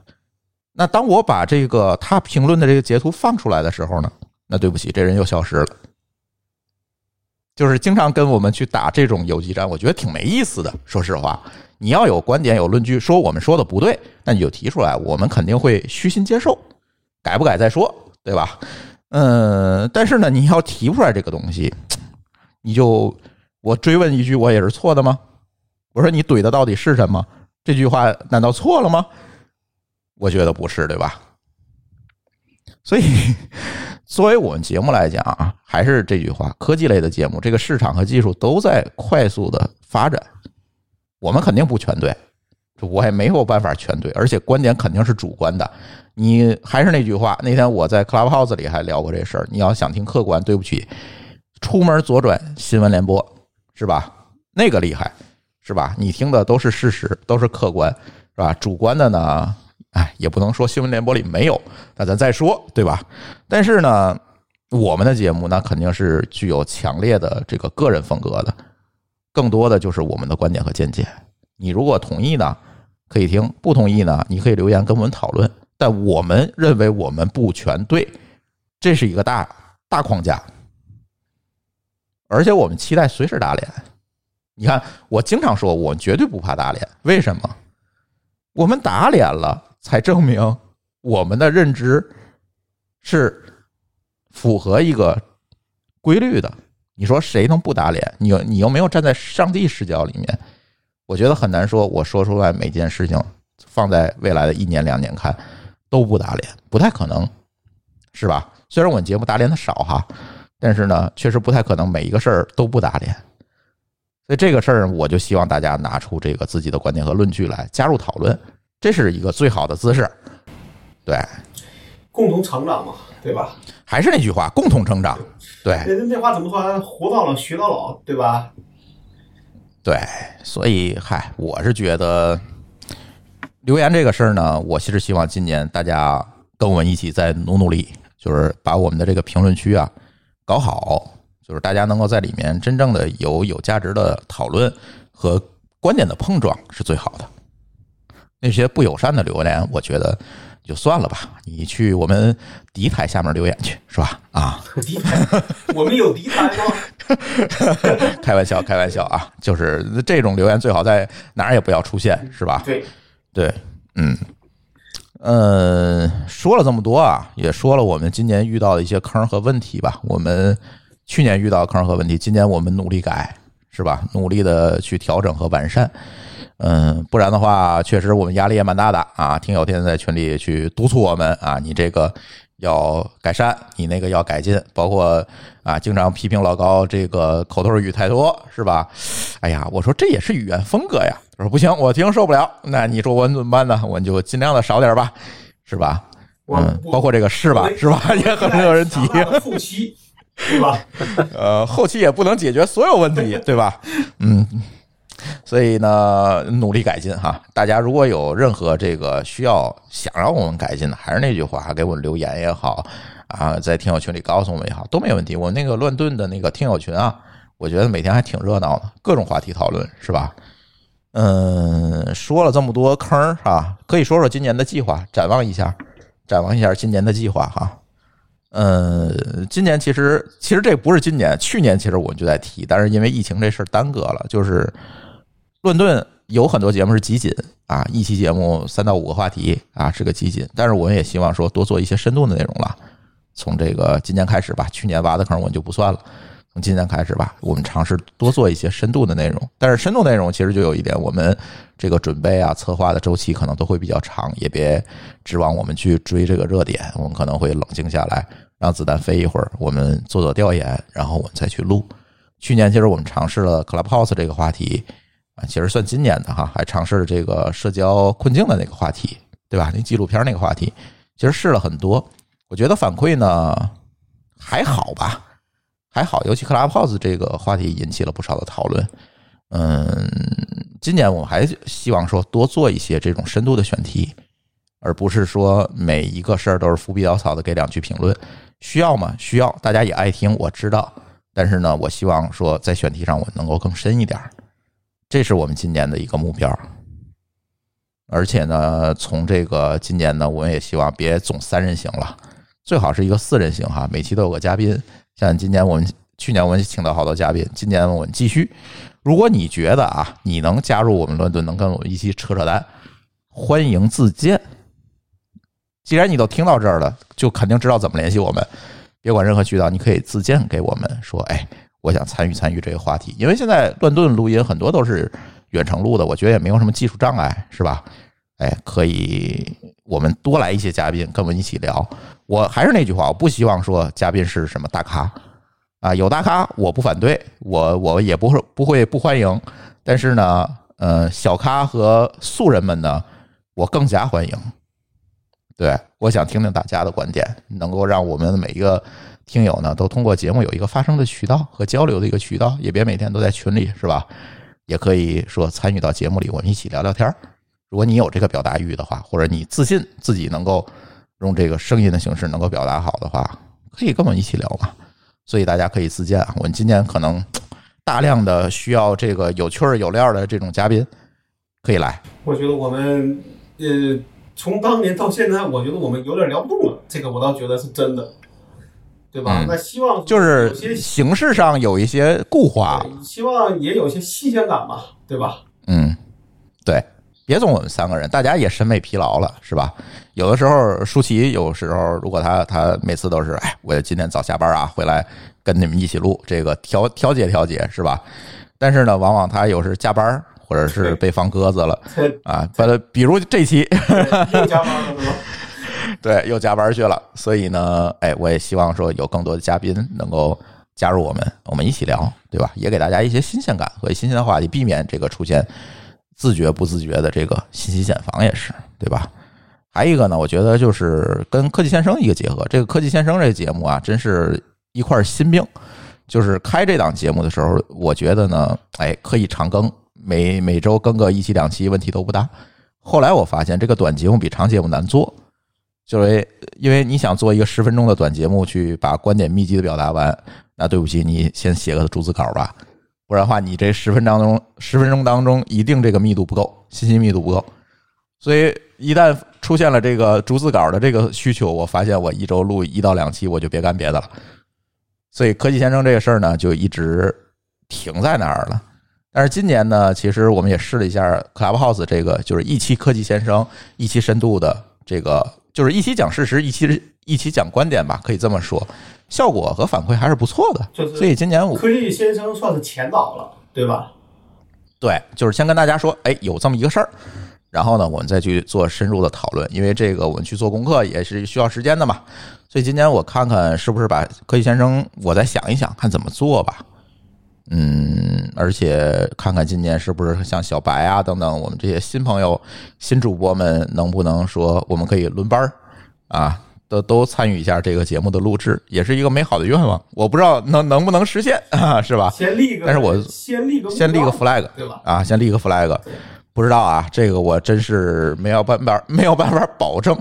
那当我把这个他评论的这个截图放出来的时候呢？那对不起，这人又消失了。就是经常跟我们去打这种游击战，我觉得挺没意思的。说实话，你要有观点、有论据，说我们说的不对，那你就提出来，我们肯定会虚心接受，改不改再说，对吧？嗯，但是呢，你要提出来这个东西，你就我追问一句，我也是错的吗？我说你怼的到底是什么？这句话难道错了吗？我觉得不是，对吧？所以。作为我们节目来讲啊，还是这句话，科技类的节目，这个市场和技术都在快速的发展，我们肯定不全对，我也没有办法全对，而且观点肯定是主观的。你还是那句话，那天我在 Clubhouse 里还聊过这事儿。你要想听客观，对不起，出门左转新闻联播是吧？那个厉害是吧？你听的都是事实，都是客观是吧？主观的呢？哎，也不能说新闻联播里没有，那咱再说，对吧？但是呢，我们的节目那肯定是具有强烈的这个个人风格的，更多的就是我们的观点和见解。你如果同意呢，可以听；不同意呢，你可以留言跟我们讨论。但我们认为我们不全对，这是一个大大框架，而且我们期待随时打脸。你看，我经常说，我们绝对不怕打脸，为什么？我们打脸了。才证明我们的认知是符合一个规律的。你说谁能不打脸？你又你又没有站在上帝视角里面，我觉得很难说。我说出来每件事情放在未来的一年两年看都不打脸，不太可能，是吧？虽然我们节目打脸的少哈，但是呢，确实不太可能每一个事儿都不打脸。所以这个事儿，我就希望大家拿出这个自己的观点和论据来加入讨论。这是一个最好的姿势，对，共同成长嘛，对吧？还是那句话，共同成长，对，那那话怎么说？活到老学到老，对吧？对，所以嗨，我是觉得留言这个事儿呢，我其实希望今年大家跟我们一起再努努力，就是把我们的这个评论区啊搞好，就是大家能够在里面真正的有有价值的讨论和观点的碰撞是最好的。那些不友善的留言，我觉得就算了吧，你去我们敌台下面留言去，是吧？啊，敌台，我们有敌台吗？开玩笑，开玩笑啊，就是这种留言最好在哪儿也不要出现，是吧？对，对，嗯，呃，说了这么多啊，也说了我们今年遇到的一些坑和问题吧。我们去年遇到坑和问题，今年我们努力改，是吧？努力的去调整和完善。嗯，不然的话，确实我们压力也蛮大的啊。听友天天在群里去督促我们啊，你这个要改善，你那个要改进，包括啊，经常批评老高这个口头语太多，是吧？哎呀，我说这也是语言风格呀。他说不行，我听受不了。那你说我怎么办呢？我就尽量的少点吧，是吧？嗯，包括这个是吧？是吧？也很多人提后期，对吧？呃，后期也不能解决所有问题，对吧？嗯。所以呢，努力改进哈。大家如果有任何这个需要想让我们改进的，还是那句话，给我们留言也好啊，在听友群里告诉我们也好，都没问题。我那个乱炖的那个听友群啊，我觉得每天还挺热闹的，各种话题讨论是吧？嗯，说了这么多坑儿啊，可以说说今年的计划，展望一下，展望一下今年的计划哈。嗯，今年其实其实这不是今年，去年其实我们就在提，但是因为疫情这事儿耽搁了，就是。乱炖有很多节目是集锦啊，一期节目三到五个话题啊，是个集锦。但是我们也希望说多做一些深度的内容了。从这个今年开始吧，去年挖的坑我们就不算了。从今年开始吧，我们尝试多做一些深度的内容。但是深度内容其实就有一点，我们这个准备啊、策划的周期可能都会比较长，也别指望我们去追这个热点。我们可能会冷静下来，让子弹飞一会儿，我们做做调研，然后我们再去录。去年其实我们尝试了 Clubhouse 这个话题。啊，其实算今年的哈，还尝试了这个社交困境的那个话题，对吧？那纪录片那个话题，其实试了很多，我觉得反馈呢还好吧，还好。尤其克拉 pose 这个话题引起了不少的讨论。嗯，今年我们还希望说多做一些这种深度的选题，而不是说每一个事儿都是浮皮潦草的给两句评论。需要吗？需要，大家也爱听，我知道。但是呢，我希望说在选题上我能够更深一点。这是我们今年的一个目标，而且呢，从这个今年呢，我们也希望别总三人行了，最好是一个四人行哈，每期都有个嘉宾。像今年我们去年我们请到好多嘉宾，今年我们继续。如果你觉得啊，你能加入我们乱炖，能跟我们一起扯扯淡，欢迎自荐。既然你都听到这儿了，就肯定知道怎么联系我们，别管任何渠道，你可以自荐给我们说，哎。我想参与参与这个话题，因为现在乱炖录音很多都是远程录的，我觉得也没有什么技术障碍，是吧？哎，可以，我们多来一些嘉宾跟我们一起聊。我还是那句话，我不希望说嘉宾是什么大咖啊，有大咖我不反对，我我也不会不会不欢迎。但是呢，呃，小咖和素人们呢，我更加欢迎。对，我想听听大家的观点，能够让我们每一个。听友呢，都通过节目有一个发声的渠道和交流的一个渠道，也别每天都在群里，是吧？也可以说参与到节目里，我们一起聊聊天儿如果你有这个表达欲的话，或者你自信自己能够用这个声音的形式能够表达好的话，可以跟我们一起聊嘛。所以大家可以自荐啊。我们今年可能大量的需要这个有趣儿有料儿的这种嘉宾可以来。我觉得我们呃，从当年到现在，我觉得我们有点聊不动了。这个我倒觉得是真的。对吧？那希望就是形式上有一些固化，希望也有些新鲜感吧，对吧？嗯，对，别总我们三个人，大家也审美疲劳了，是吧？有的时候舒淇，有时候如果他他每次都是，哎，我今天早下班啊，回来跟你们一起录，这个调调节调节，是吧？但是呢，往往他有时加班，或者是被放鸽子了 啊，把他比如这期又加班了，是吧？对，又加班去了，所以呢，哎，我也希望说有更多的嘉宾能够加入我们，我们一起聊，对吧？也给大家一些新鲜感和新鲜的话题，避免这个出现自觉不自觉的这个信息茧房，也是对吧？还有一个呢，我觉得就是跟科技先生一个结合，这个科技先生这个节目啊，真是一块心病。就是开这档节目的时候，我觉得呢，哎，可以长更，每每周更个一期两期，问题都不大。后来我发现，这个短节目比长节目难做。就是因为你想做一个十分钟的短节目，去把观点密集的表达完，那对不起，你先写个逐字稿吧，不然的话，你这十分当中十分钟当中一定这个密度不够，信息密度不够。所以一旦出现了这个逐字稿的这个需求，我发现我一周录一到两期，我就别干别的了。所以科技先生这个事儿呢，就一直停在那儿了。但是今年呢，其实我们也试了一下 Clubhouse 这个，就是一期科技先生，一期深度的这个，就是一期讲事实，一期一期讲观点吧，可以这么说，效果和反馈还是不错的。就是所以今年我科技先生算是前导了，对吧？对，就是先跟大家说，哎，有这么一个事儿，然后呢，我们再去做深入的讨论，因为这个我们去做功课也是需要时间的嘛。所以今年我看看是不是把科技先生，我再想一想，看怎么做吧。嗯，而且看看今年是不是像小白啊等等，我们这些新朋友、新主播们能不能说我们可以轮班儿啊，都都参与一下这个节目的录制，也是一个美好的愿望。我不知道能能不能实现啊，是吧？先立个，但是我先立个，先立个 flag，对吧？啊，先立个 flag，不知道啊，这个我真是没有办法，没有办法保证。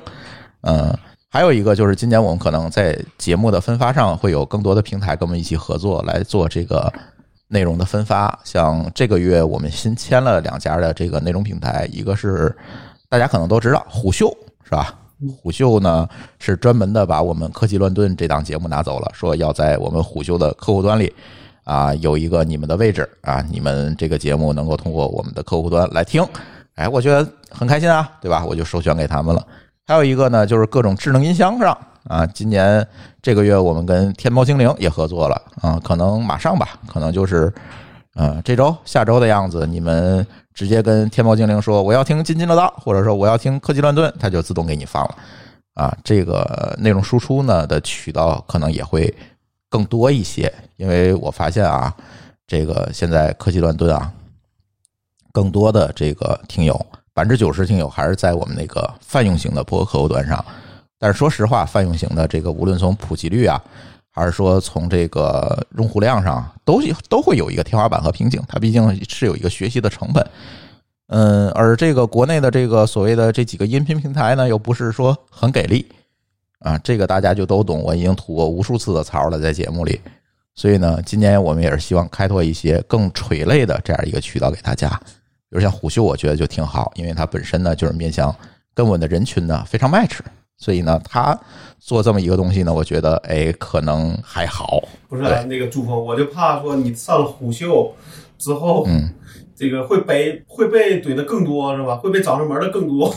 嗯，还有一个就是今年我们可能在节目的分发上会有更多的平台跟我们一起合作来做这个内容的分发。像这个月我们新签了两家的这个内容平台，一个是大家可能都知道虎嗅，是吧？虎嗅呢是专门的把我们科技乱炖这档节目拿走了，说要在我们虎嗅的客户端里啊有一个你们的位置啊，你们这个节目能够通过我们的客户端来听，哎，我觉得很开心啊，对吧？我就授权给他们了。还有一个呢，就是各种智能音箱上啊，今年这个月我们跟天猫精灵也合作了啊，可能马上吧，可能就是呃这周、下周的样子，你们直接跟天猫精灵说我要听津津乐道，或者说我要听科技乱炖，它就自动给你放了啊。这个内容输出呢的渠道可能也会更多一些，因为我发现啊，这个现在科技乱炖啊，更多的这个听友。百分之九十听友还是在我们那个泛用型的播客客户端上，但是说实话，泛用型的这个无论从普及率啊，还是说从这个用户量上，都都会有一个天花板和瓶颈，它毕竟是有一个学习的成本。嗯，而这个国内的这个所谓的这几个音频平台呢，又不是说很给力啊，这个大家就都懂，我已经吐过无数次的槽了，在节目里。所以呢，今年我们也是希望开拓一些更垂类的这样一个渠道给大家。比如像虎嗅，我觉得就挺好，因为它本身呢就是面向跟我的人群呢非常 match，所以呢，他做这么一个东西呢，我觉得哎可能还好。不是那个朱峰，我就怕说你上了虎嗅之后，嗯，这个会被会被怼的更多是吧？会被找上门的更多。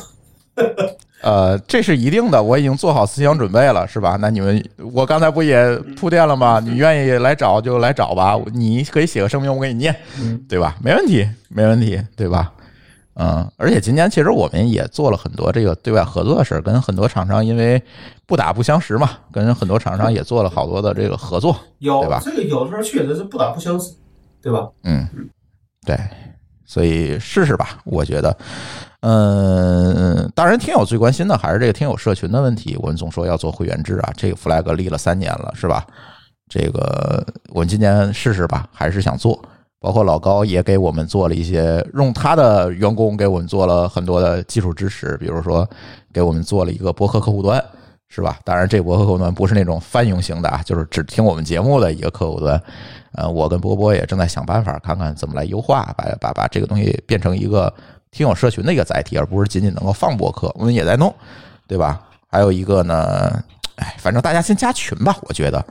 呃，这是一定的，我已经做好思想准备了，是吧？那你们，我刚才不也铺垫了吗？你愿意来找就来找吧，你可以写个声明，我给你念，对吧？没问题，没问题，对吧？嗯，而且今年其实我们也做了很多这个对外合作的事儿，跟很多厂商因为不打不相识嘛，跟很多厂商也做了好多的这个合作，有对吧？这个有的时候确实是不打不相识，对吧？嗯，对，所以试试吧，我觉得。嗯，当然，听友最关心的还是这个听友社群的问题。我们总说要做会员制啊，这个 flag 立了三年了，是吧？这个我们今年试试吧，还是想做。包括老高也给我们做了一些，用他的员工给我们做了很多的技术支持，比如说给我们做了一个博客客户端，是吧？当然，这博客客户端不是那种泛用型的啊，就是只听我们节目的一个客户端。呃，我跟波波也正在想办法，看看怎么来优化，把把把这个东西变成一个。听友社群的一个载体，而不是仅仅能够放博客，我们也在弄，对吧？还有一个呢，哎，反正大家先加群吧。我觉得，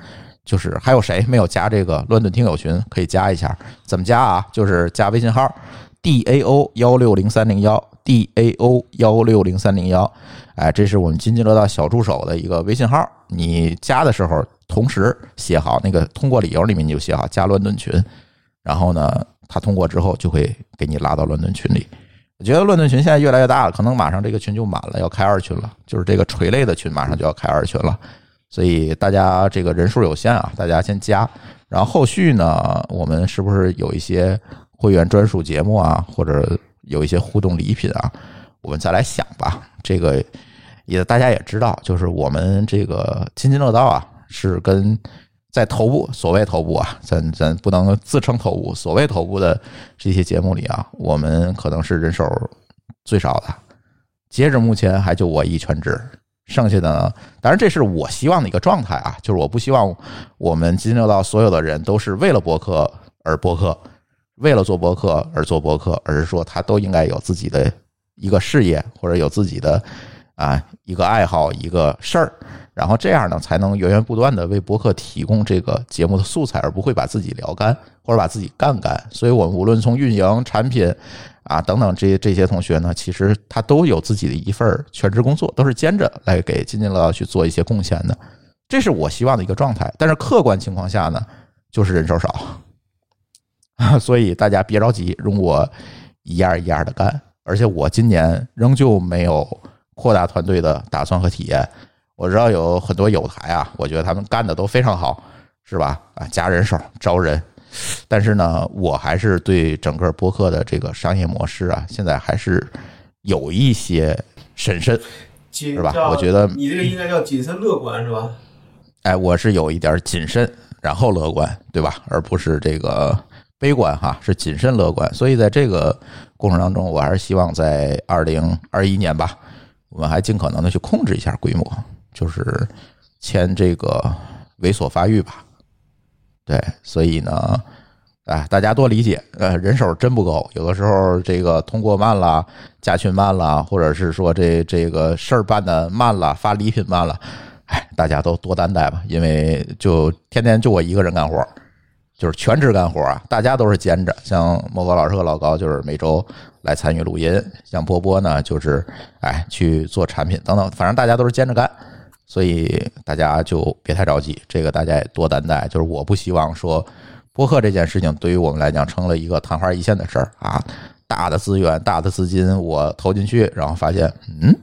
就是还有谁没有加这个乱炖听友群，可以加一下。怎么加啊？就是加微信号 d a o 幺六零三零幺 d a o 幺六零三零幺。哎，这是我们津津乐道小助手的一个微信号。你加的时候，同时写好那个通过理由里面，你就写好加乱炖群。然后呢，他通过之后就会给你拉到乱炖群里。我觉得乱炖群现在越来越大了，可能马上这个群就满了，要开二群了。就是这个垂类的群马上就要开二群了，所以大家这个人数有限啊，大家先加。然后后续呢，我们是不是有一些会员专属节目啊，或者有一些互动礼品啊？我们再来想吧。这个也大家也知道，就是我们这个津津乐道啊，是跟。在头部，所谓头部啊，咱咱不能自称头部。所谓头部的这些节目里啊，我们可能是人手最少的。截止目前，还就我一全职，剩下的呢，当然这是我希望的一个状态啊，就是我不希望我们津津乐道所有的人都是为了博客而博客，为了做博客而做博客，而是说他都应该有自己的一个事业，或者有自己的啊一个爱好、一个事儿，然后这样呢，才能源源不断的为博客提供这个节目的素材，而不会把自己聊干或者把自己干干。所以，我们无论从运营、产品啊等等这些这些同学呢，其实他都有自己的一份全职工作，都是兼着来给津津乐道去做一些贡献的。这是我希望的一个状态。但是客观情况下呢，就是人手少啊。所以大家别着急，容我一样一样的干。而且我今年仍旧没有扩大团队的打算和体验。我知道有很多有台啊，我觉得他们干的都非常好，是吧？啊，加人手、招人。但是呢，我还是对整个播客的这个商业模式啊，现在还是有一些审慎，是吧？我觉得你这个应该叫谨慎乐观，是吧？哎，我是有一点谨慎，然后乐观，对吧？而不是这个。悲观哈是谨慎乐观，所以在这个过程当中，我还是希望在二零二一年吧，我们还尽可能的去控制一下规模，就是签这个猥琐发育吧。对，所以呢，哎，大家多理解，呃，人手真不够，有的时候这个通过慢了，加群慢了，或者是说这这个事儿办的慢了，发礼品慢了，哎，大家都多担待吧，因为就天天就我一个人干活。就是全职干活啊，大家都是兼着。像莫哥老师和老高就是每周来参与录音，像波波呢就是哎去做产品等等，反正大家都是兼着干，所以大家就别太着急，这个大家也多担待。就是我不希望说播客这件事情对于我们来讲成了一个昙花一现的事儿啊，大的资源、大的资金我投进去，然后发现嗯。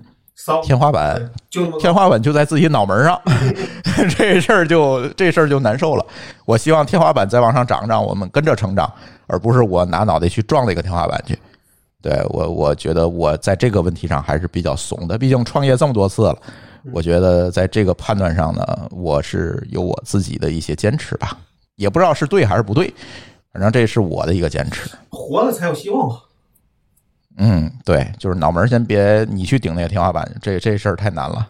天花板就天花板就在自己脑门上，这事儿就这事儿就难受了。我希望天花板再往上涨涨，我们跟着成长，而不是我拿脑袋去撞那个天花板去。对我，我觉得我在这个问题上还是比较怂的。毕竟创业这么多次了，我觉得在这个判断上呢，我是有我自己的一些坚持吧。也不知道是对还是不对，反正这是我的一个坚持。活了才有希望嘛。嗯，对，就是脑门先别你去顶那个天花板，这这事儿太难了。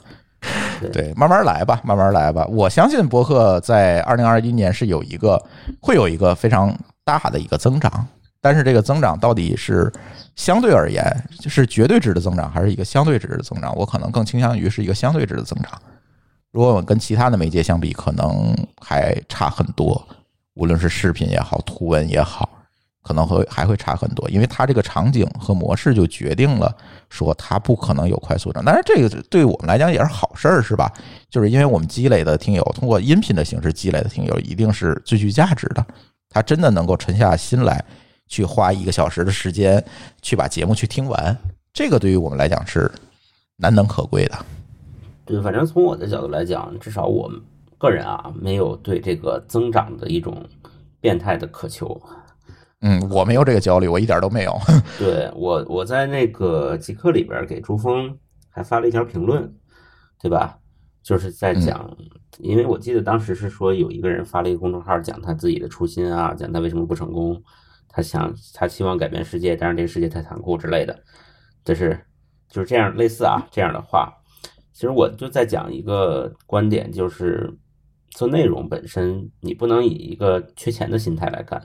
对，慢慢来吧，慢慢来吧。我相信博客在二零二一年是有一个会有一个非常大的一个增长，但是这个增长到底是相对而言就是绝对值的增长，还是一个相对值的增长？我可能更倾向于是一个相对值的增长。如果我们跟其他的媒介相比，可能还差很多，无论是视频也好，图文也好。可能会还会差很多，因为它这个场景和模式就决定了说它不可能有快速涨。但是这个对我们来讲也是好事儿，是吧？就是因为我们积累的听友，通过音频的形式积累的听友，一定是最具价值的。他真的能够沉下心来，去花一个小时的时间去把节目去听完，这个对于我们来讲是难能可贵的。对，反正从我的角度来讲，至少我个人啊，没有对这个增长的一种变态的渴求。嗯，我没有这个焦虑，我一点都没有。对我，我在那个极客里边给朱峰还发了一条评论，对吧？就是在讲，因为我记得当时是说有一个人发了一个公众号，讲他自己的初心啊，讲他为什么不成功，他想他希望改变世界，但是这个世界太残酷之类的，就是就是这样类似啊这样的话。其实我就在讲一个观点，就是做内容本身，你不能以一个缺钱的心态来干。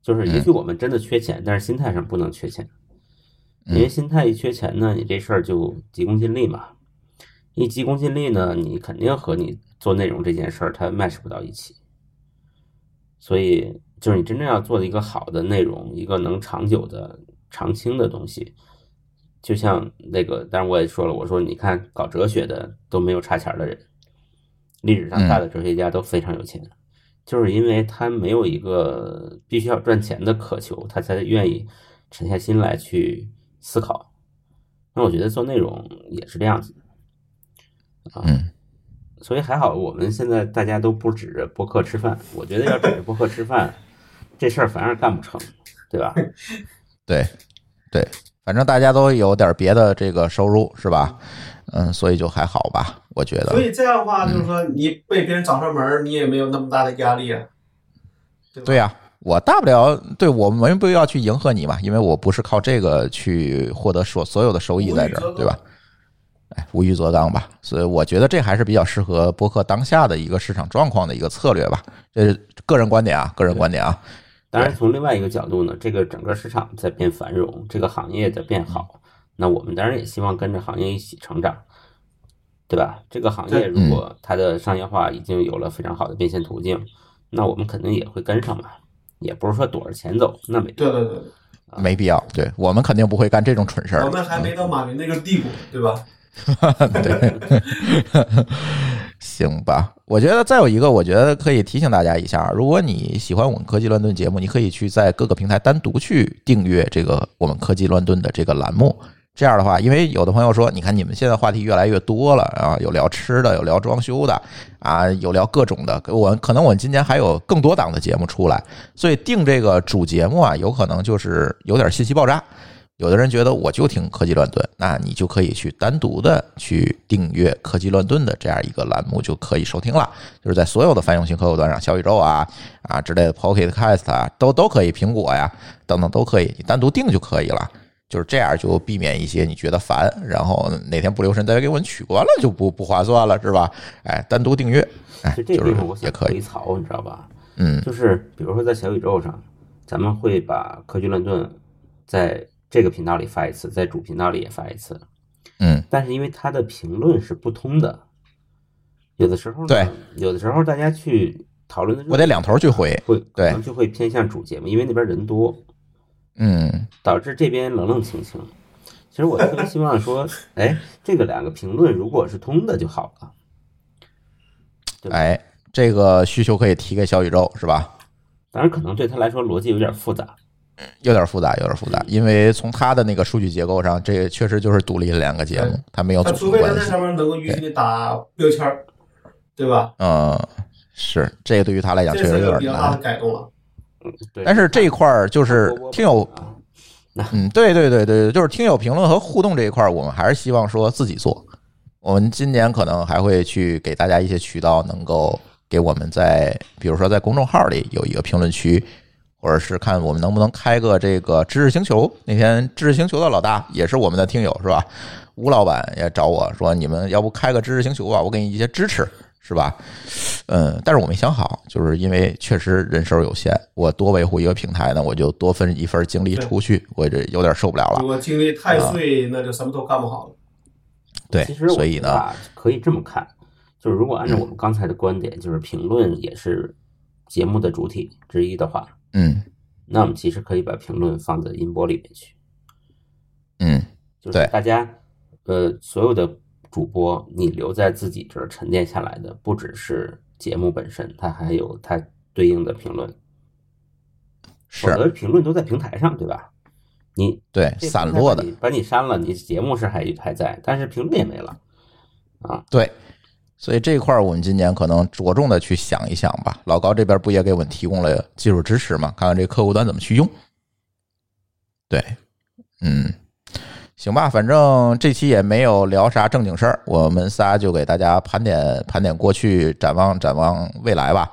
就是，也许我们真的缺钱，但是心态上不能缺钱，因为心态一缺钱呢，你这事儿就急功近利嘛。一急功近利呢，你肯定和你做内容这件事儿它 match 不到一起。所以，就是你真正要做的一个好的内容，一个能长久的、长青的东西，就像那个，当然我也说了，我说你看搞哲学的都没有差钱的人，历史上大的哲学家都非常有钱。就是因为他没有一个必须要赚钱的渴求，他才愿意沉下心来去思考。那我觉得做内容也是这样子啊，所以还好，我们现在大家都不指着播客吃饭。我觉得要指着播客吃饭，这事儿反而干不成，对吧？对，对，反正大家都有点别的这个收入，是吧？嗯，所以就还好吧，我觉得。所以这样的话，就是说你被别人找上门，你也没有那么大的压力啊。对呀，我大不了对我没必要去迎合你嘛，因为我不是靠这个去获得所所有的收益在这儿，对吧？哎，无欲则刚吧。所以我觉得这还是比较适合播客当下的一个市场状况的一个策略吧。这是个人观点啊，个人观点啊。当然，从另外一个角度呢，这个整个市场在变繁荣，这个行业在变好。那我们当然也希望跟着行业一起成长，对吧？这个行业如果它的商业化已经有了非常好的变现途径，那我们肯定也会跟上嘛，也不是说躲着钱走，那没对对对，没必要。对我们肯定不会干这种蠢事儿我。们还没到马云那个地步，对吧？对，行吧。我觉得再有一个，我觉得可以提醒大家一下，如果你喜欢我们科技乱炖节目，你可以去在各个平台单独去订阅这个我们科技乱炖的这个栏目。这样的话，因为有的朋友说，你看你们现在话题越来越多了啊，有聊吃的，有聊装修的啊，有聊各种的。我可能我们今年还有更多档的节目出来，所以定这个主节目啊，有可能就是有点信息爆炸。有的人觉得我就听科技乱炖，那你就可以去单独的去订阅科技乱炖的这样一个栏目，就可以收听了。就是在所有的泛用型客户端上，小宇宙啊啊之类的 Pocket Cast 啊，都都可以，苹果呀等等都可以，你单独订就可以了。就是这样，就避免一些你觉得烦，然后哪天不留神再给我们取关了，就不不划算了，是吧？哎，单独订阅，哎就是也可以回，槽，你知道吧？嗯就是比如说在小宇宙上，咱们会把科技乱炖在这个频道里发一次，在主频道里也发一次，嗯，但是因为它的评论是不通的，有的时候呢对，有的时候大家去讨论的热我得两头去回，会可对能就会偏向主节目，因为那边人多，嗯导致这边冷冷清清。其实我特别希望说，哎，这个两个评论如果是通的就好了。对哎，这个需求可以提给小宇宙，是吧？当然，可能对他来说逻辑有点复杂。有点复杂，有点复杂，因为从它的那个数据结构上，这个确实就是独立的两个节目对，它没有组成关系。除非他在上面能够允许你打标签儿，对吧？嗯，是这个对于他来讲确实有点难。改动了。但是这一块儿就是听友，啊，嗯，对对对对，就是听友评论和互动这一块儿，我们还是希望说自己做。我们今年可能还会去给大家一些渠道，能够给我们在，比如说在公众号里有一个评论区，或者是看我们能不能开个这个知识星球。那天知识星球的老大也是我们的听友，是吧？吴老板也找我说，你们要不开个知识星球吧，我给你一些支持，是吧？嗯，但是我没想好，就是因为确实人手有限，我多维护一个平台呢，我就多分一份精力出去，我这有点受不了了如。果精力太碎，那就什么都干不好了。对其实，所以呢，可以这么看，就是如果按照我们刚才的观点，就是评论也是节目的主体之一的话，嗯。那我们其实可以把评论放在音波里面去，嗯，就是大家呃所有的主播，你留在自己这儿沉淀下来的，不只是节目本身，它还有它对应的评论，否是则评论都在平台上，对吧？你对散落的把你删了，你节目是还还在，但是评论也没了啊。对，所以这一块儿我们今年可能着重的去想一想吧。老高这边不也给我们提供了技术支持嘛？看看这客户端怎么去用。对，嗯，行吧，反正这期也没有聊啥正经事儿，我们仨就给大家盘点盘点过去，展望展望未来吧。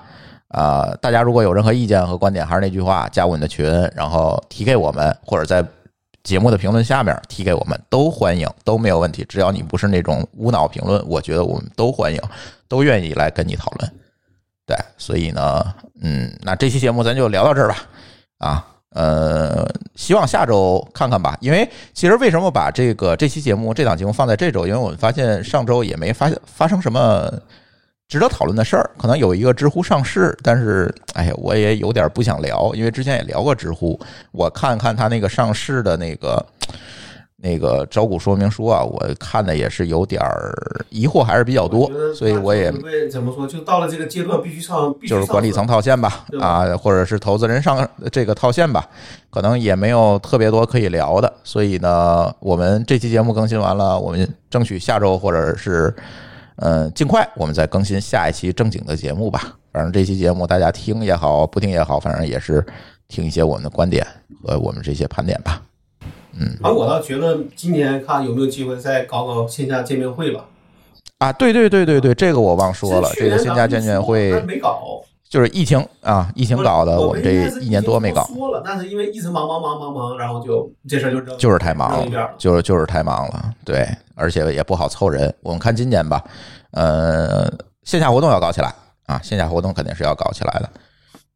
啊、大家如果有任何意见和观点，还是那句话，加我们的群，然后提给我们，或者在节目的评论下面提给我们，都欢迎，都没有问题。只要你不是那种无脑评论，我觉得我们都欢迎，都愿意来跟你讨论。对，所以呢，嗯，那这期节目咱就聊到这儿吧。啊，呃，希望下周看看吧。因为其实为什么把这个这期节目这档节目放在这周？因为我们发现上周也没发发生什么值得讨论的事儿，可能有一个知乎上市，但是哎呀，我也有点不想聊，因为之前也聊过知乎，我看看他那个上市的那个 那个招股说明书啊，我看的也是有点儿疑惑，还是比较多，所以我也怎么说，就到了这个阶段，必须上，必须上就是管理层套现吧，吧？啊，或者是投资人上这个套现吧，可能也没有特别多可以聊的，所以呢，我们这期节目更新完了，我们争取下周或者是嗯、呃尽快我们再更新下一期正经的节目吧。反正这期节目大家听也好，不听也好，反正也是听一些我们的观点和我们这些盘点吧。嗯，而，我倒觉得今年看有没有机会再搞搞线下见面会吧。啊，对对对对对，这个我忘说了，这个线下见面会没搞，就是疫情啊，疫情搞的，我们这一年多没搞。说了，但是因为一直忙忙忙忙忙，然后就这事儿就扔就是太忙了，。就是就是太忙了，对，而且也不好凑人。我们看今年吧，呃，线下活动要搞起来啊，线下活动肯定是要搞起来的。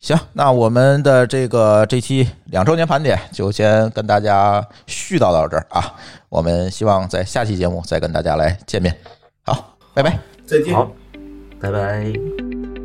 行，那我们的这个这期两周年盘点就先跟大家絮叨到这儿啊。我们希望在下期节目再跟大家来见面。好，拜拜。再见。好，拜拜。